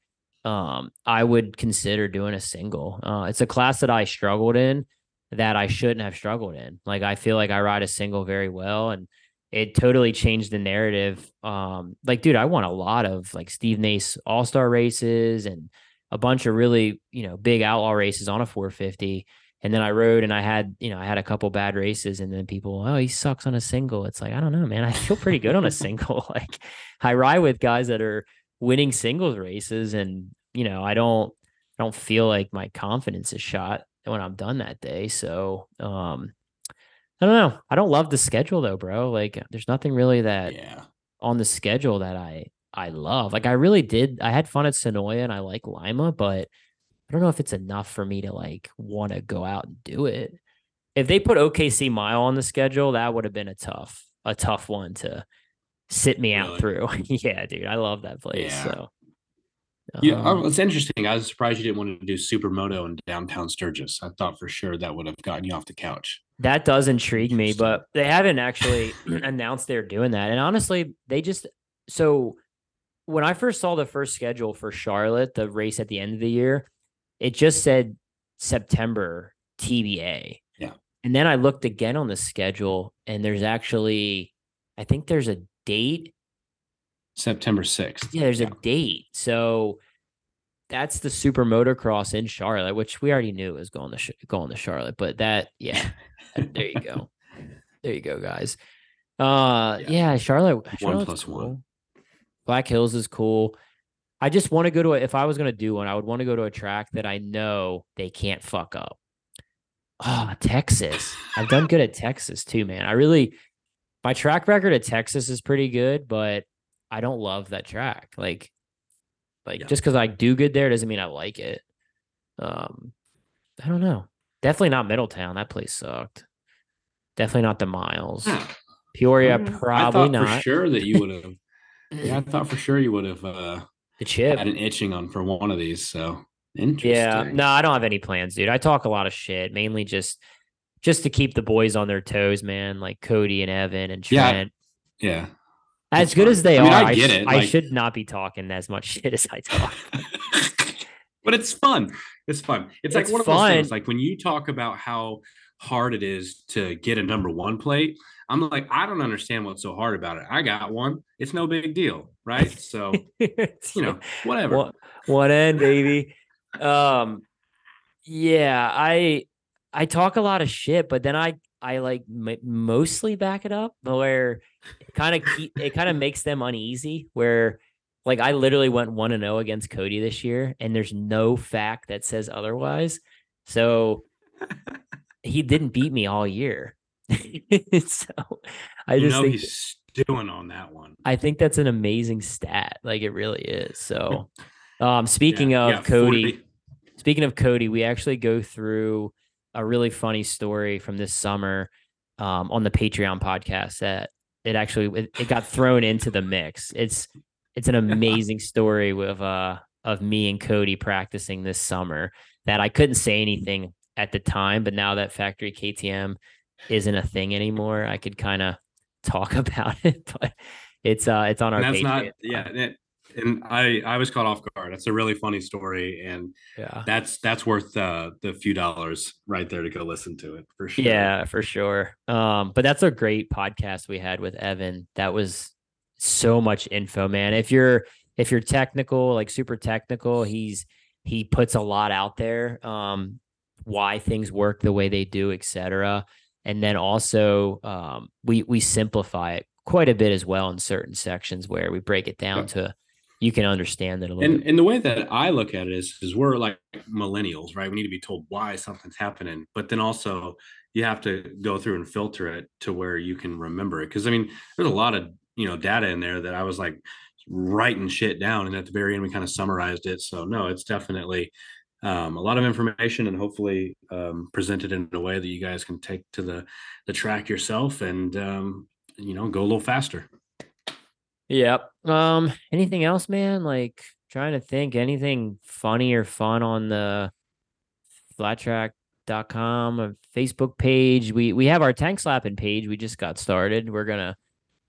um, I would consider doing a single. Uh, it's a class that I struggled in that I shouldn't have struggled in. Like I feel like I ride a single very well and it totally changed the narrative. Um, like, dude, I won a lot of like Steve Nace all star races and a bunch of really, you know, big outlaw races on a 450 and then I rode and I had, you know, I had a couple bad races and then people, oh, he sucks on a single. It's like, I don't know, man. I feel pretty good on a single. Like I ride with guys that are winning singles races and, you know, I don't I don't feel like my confidence is shot when I'm done that day. So um I don't know. I don't love the schedule though, bro. Like there's nothing really that Yeah, on the schedule that I I love. Like I really did. I had fun at Sonoya and I like Lima, but I don't know if it's enough for me to like want to go out and do it. If they put OKC Mile on the schedule, that would have been a tough a tough one to sit me out through. yeah, dude, I love that place. Yeah. So yeah. um, oh, it's interesting. I was surprised you didn't want to do supermoto in downtown Sturgis. I thought for sure that would have gotten you off the couch. That does intrigue me, but they haven't actually announced they're doing that. And honestly, they just so when I first saw the first schedule for Charlotte, the race at the end of the year, it just said September TBA. Yeah. And then I looked again on the schedule and there's actually I think there's a date. September sixth. Yeah, there's a date. So that's the super motocross in Charlotte, which we already knew was going to sh- going to Charlotte, but that yeah, there you go. There you go, guys. Uh Yeah. yeah, Charlotte. one plus one. cool. Black Hills is cool. I just want to go to a, if I was gonna do one, I would want to go to a track that I know they can't fuck up. Oh, Texas. I've done good at Texas too, man. I really my track record at Texas is pretty good, but I don't love that track. Like like Yeah. just because I do good there doesn't mean I like it. Um I don't know. Definitely not Middletown. That place sucked. Definitely not the miles. Peoria, Mm, I probably thought for not. sure that you would have. yeah, I thought for sure you would have uh, The chip. had an itching on for one of these. So interesting. Yeah, no, I don't have any plans, dude. I talk a lot of shit, mainly just just to keep the boys on their toes, man. Like Kody and Evan and Yeah, Trent. yeah. as that's good as they I mean, are, I get it, I should not be talking as much shit as I talk. but it's fun. It's fun. It's like It's one of those things. Like when you talk about how hard it is to get a number one plate, I'm like, I don't understand what's so hard about it. I got one. It's no big deal, right? So you know, whatever. one, one end, baby. Um, yeah, I I talk a lot of shit, but then I I like m- mostly back it up, where it kind of keep it kind of makes them uneasy. Where like I literally went one and zero against Kody this year, and there's no fact that says otherwise. So he didn't beat me all year. so I you just know think he's stewing on that one. I think that's an amazing stat. Like it really is. So, um, speaking Yeah, of yeah, Kody, 40 speaking of Kody, we actually go through a really funny story from this summer um, on the Patreon podcast that it actually it, it got thrown into the mix. It's it's an amazing story with uh of me and Kody practicing this summer that I couldn't say anything at the time, but now that factory KTM isn't a thing anymore, I could kind of talk about it. But it's uh it's on our and that's not Patreon. yeah it, and i i was caught off guard that's a really funny story and yeah. that's that's worth uh the few dollars right there to go listen to it for sure Yeah, for sure. Um, but that's a great podcast we had with Evan. That was so much info, man. If you're if you're technical, like super technical, he's he puts a lot out there. Um, why things work the way they do, etc. And then also um, we we simplify it quite a bit as well in certain sections where we break it down to you can understand it a little and bit. and the way that I look at it is is we're like millennials, right? We need to be told why something's happening, but then also you have to go through and filter it to where you can remember it. Because I mean, there's a lot of you know data in there that I was like writing shit down, and at the very end we kind of summarized it. So no, it's definitely um, a lot of information, and hopefully um, presented in a way that you guys can take to the the track yourself, and um, you know go a little faster. Yep. Um, anything else, man? Like trying to think anything funny or fun on the flattrack.com Facebook page. We we have our Tank Slappin' page. We just got started. We're gonna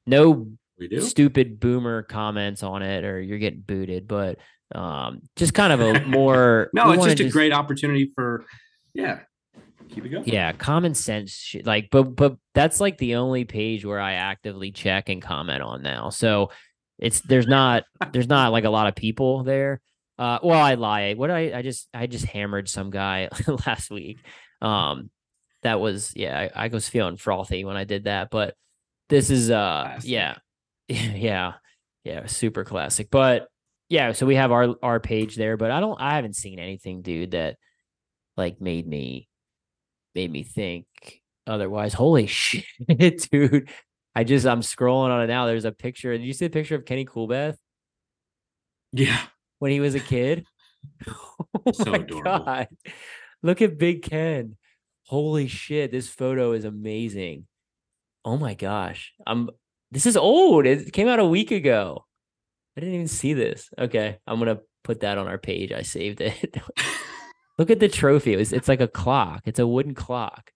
no We do. stupid boomer comments on it or you're getting booted, but um just kind of a more no, it's just a great opportunity for yeah. Keep it going. yeah common sense shit like but but that's like the only page where i actively check and comment on now. So it's there's not there's not like a lot of people there. Uh well i lie. What i i just i just hammered some guy last week. Um that was yeah I, I was feeling frothy when i did that but this is uh Classic. yeah. Yeah yeah super classic. But yeah so we have our our page there but i don't i haven't seen anything dude that like made me made me think otherwise. Holy shit, dude. I just I'm scrolling on it now. There's a picture. Did you see a picture of Kenny Coolbeth Yeah. when he was a kid? oh So my adorable. god. Look at Big Ken. Holy shit, this photo is amazing. Oh my gosh. I'm this is old. It came out a week ago. I didn't even see this. Okay, I'm gonna put that on our page. I saved it. Look at the trophy. It was, it's like a clock. It's a wooden clock.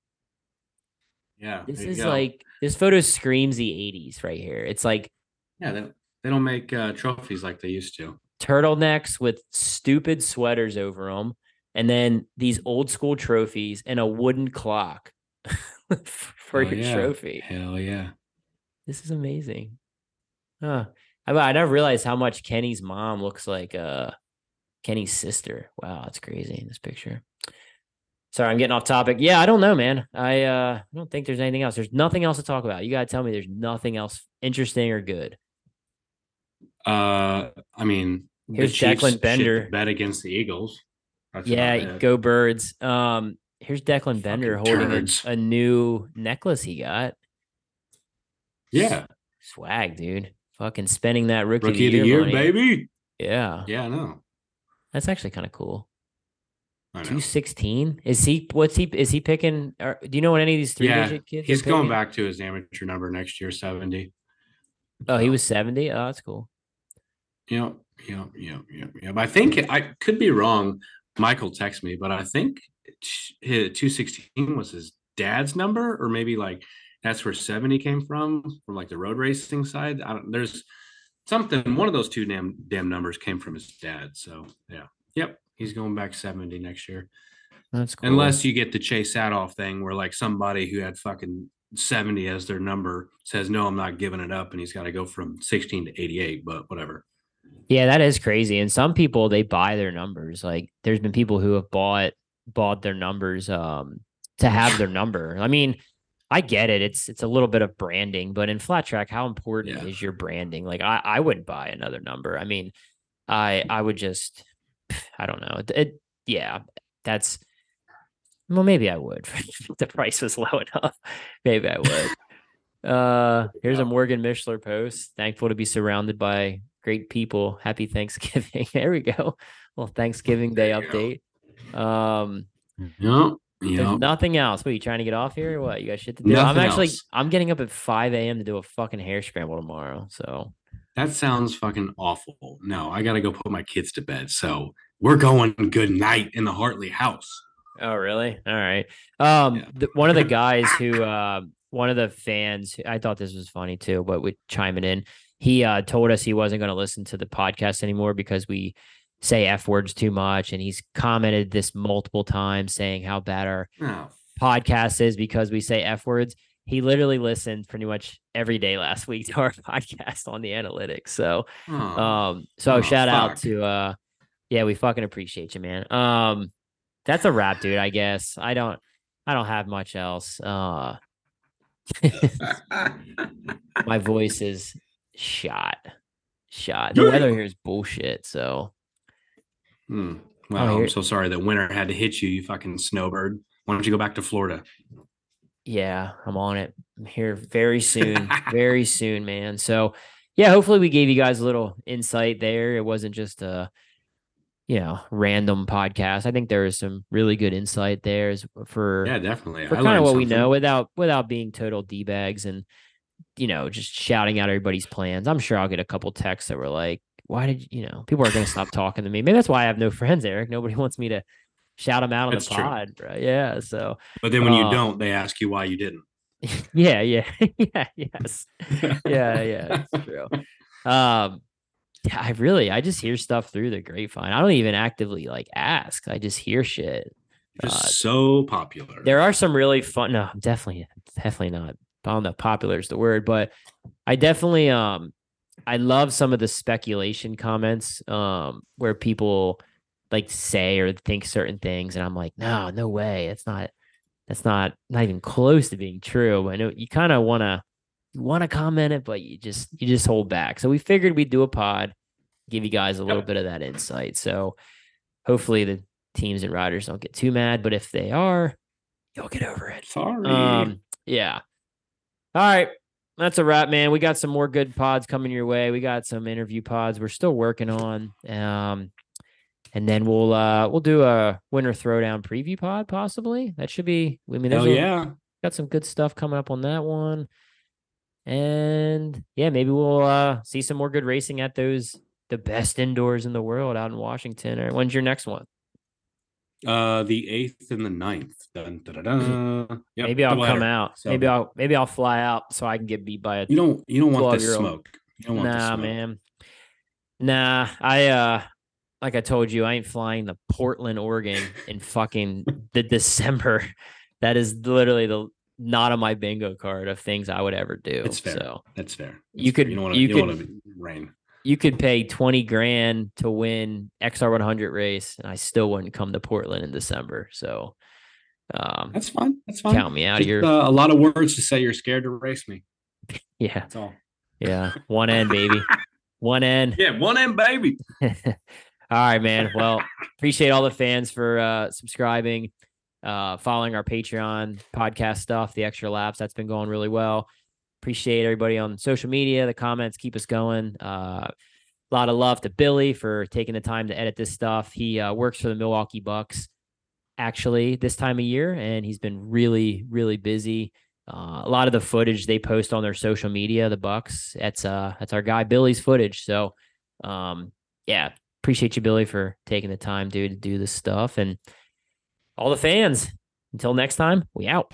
Yeah. This is go. like this photo screams the 80s right here. It's like yeah, they, they don't make uh, trophies like they used to. turtlenecks with stupid sweaters over them, and then these old school trophies and a wooden clock for Hell your yeah. trophy. Hell yeah. This is amazing. Huh. I, I never realized how much Kenny's mom looks like uh Kenny's sister. Wow, that's crazy in this picture. Sorry, I'm getting off topic. Yeah, I don't know, man. I uh I don't think there's anything else. There's nothing else to talk about. You gotta tell me there's nothing else interesting or good. Uh, I mean, Here's Declan Bender. Bet against the Eagles. That's yeah, go birds. Um, here's Declan Bender holding a, a new necklace he got. Yeah. Swag, dude. Fucking spending that rookie, Rookie of the year, money. baby. Yeah, Yeah, I know. That's actually kind of cool. Two sixteen. Is he? What's he? Is he picking? Or, do you know what any of these three Yeah, digit kids? He's going back to his amateur number next year, 70. Oh, he was seventy. Oh, that's cool. Yep, yep, yep, yep, yep. I think I could be wrong. Michael texted me, but I think his 216 was his dad's number, or maybe like that's where 70 came from, from like the road racing side. I don't, there's something, one of those two damn, damn numbers came from his dad. So, yeah, yep, he's going back 70 next year. That's cool. Unless you get the Chase Saathoff thing where like somebody who had fucking 70 as their number says, no, I'm not giving it up. And he's got to go from 16 to 88, but whatever. Yeah, that is crazy. And some people they buy their numbers. Like there's been people who have bought bought their numbers um to have their number. I mean, I get it. It's it's a little bit of branding, but in flat track, how important Yeah. is your branding? Like I I wouldn't buy another number. I mean, I I would just I don't know. It, yeah, that's well maybe I would. if the price was low enough. Maybe I would. Uh here's a Morgan Mischler post. Thankful to be surrounded by great people. Happy Thanksgiving. there we go. Well, Thanksgiving Day update. Um Yep. there's nothing else. What are you trying to get off here? or What you got shit to do? I'm actually else. I'm getting up at 5 a.m. to do a fucking hair scramble tomorrow. So That sounds fucking awful. No, I got to go put my kids to bed. So we're going good night in the Hartley house. Oh, really? All right. Um, Yeah. the, one of the guys who, uh, one of the fans, I thought this was funny too, but we chiming in. He uh, told us he wasn't going to listen to the podcast anymore because we say f words too much, and he's commented this multiple times, saying how bad our Oh, podcast is because we say f words. He literally listened pretty much every day last week to our podcast on the analytics. So, oh. um, so Oh, shout out to uh yeah, we fucking appreciate you, man. Um that's a wrap, dude. I guess I don't. I don't have much else. Uh, my voice is shot, shot. The weather here is bullshit. So Hmm. Well, here- I'm so sorry that winter had to hit you, you fucking snowbird. Why don't you go back to Florida? yeah, I'm on it. I'm here very soon, very soon, man. So yeah, hopefully we gave you guys a little insight there. It wasn't just a you know random podcast. I think there is some really good insight there for Yeah, definitely. for I kind of what we know without without being total d bags and you know just shouting out everybody's plans. I'm sure I'll get a couple texts that were like, "Why did you, you know?" People are going to stop talking to me. Maybe that's why I have no friends, Erik. Nobody wants me to shout them out on That's the true. pod? Yeah. So But then when you Uh, don't, they ask you why you didn't. yeah, yeah, yeah, yes, yeah, yeah. It's true. Um, yeah, I really, I just hear stuff through the grapevine. I don't even actively like ask. I just hear shit. Just Uh, so popular. There are some really fun. No, I'm definitely, definitely not. I don't know. Popular is the word, but I definitely, um, I love some of the speculation comments, um, where people like say or think certain things, and I'm like, no, no way. It's not. That's not not even close to being true. I know you kind of want to you want to comment it, but you just you just hold back. So we figured we'd do a pod, give you guys a little bit of that insight. So hopefully the teams and riders don't get too mad, but if they are, you'll get over it. Sorry. Um, yeah. All right. That's a wrap, man. We got some more good pods coming your way. We got some interview pods we're still working on. Um, and then we'll uh we'll do a winter throwdown preview pod, possibly. That should be I mean, there's Hell a- yeah. got some good stuff coming up on that one. And yeah, maybe we'll uh see some more good racing at those the best indoors in the world out in Washington. Or when's your next one? Uh, the eighth and the ninth. Dun, dun. Yep, maybe I'll come out. So- Maybe I'll maybe I'll fly out so I can get beat by a You don't. You don't want this 12-year-old. smoke. You don't want nah, smoke. man. Nah, I uh like I told you, I ain't flying to Portland, Oregon in fucking the December. That is literally the not on my bingo card of things I would ever do. It's fair. So That's fair. You That's fair. could- You don't want to. you You, could- rain. You could pay 20 grand to win XR 100 race, and I still wouldn't come to Portland in December. So um That's fine. That's fine. count me out of Just, your uh, a lot of words to say you're scared to race me. yeah, That's all. yeah. One end, baby. One end. Yeah, one end, baby. all right, man. Well, appreciate all the fans for uh subscribing, uh following our Patreon podcast stuff, the extra laps. That's been going really well. Appreciate everybody on social media, the comments keep us going. Uh a lot of love to Billy for taking the time to edit this stuff. He uh, works for the Milwaukee Bucks actually this time of year, and he's been really, really busy. Uh, a lot of the footage they post on their social media, the Bucks, that's uh that's our guy Billy's footage. So um yeah, appreciate you, Billy, for taking the time, dude, to do this stuff. And all the fans, until next time, we out.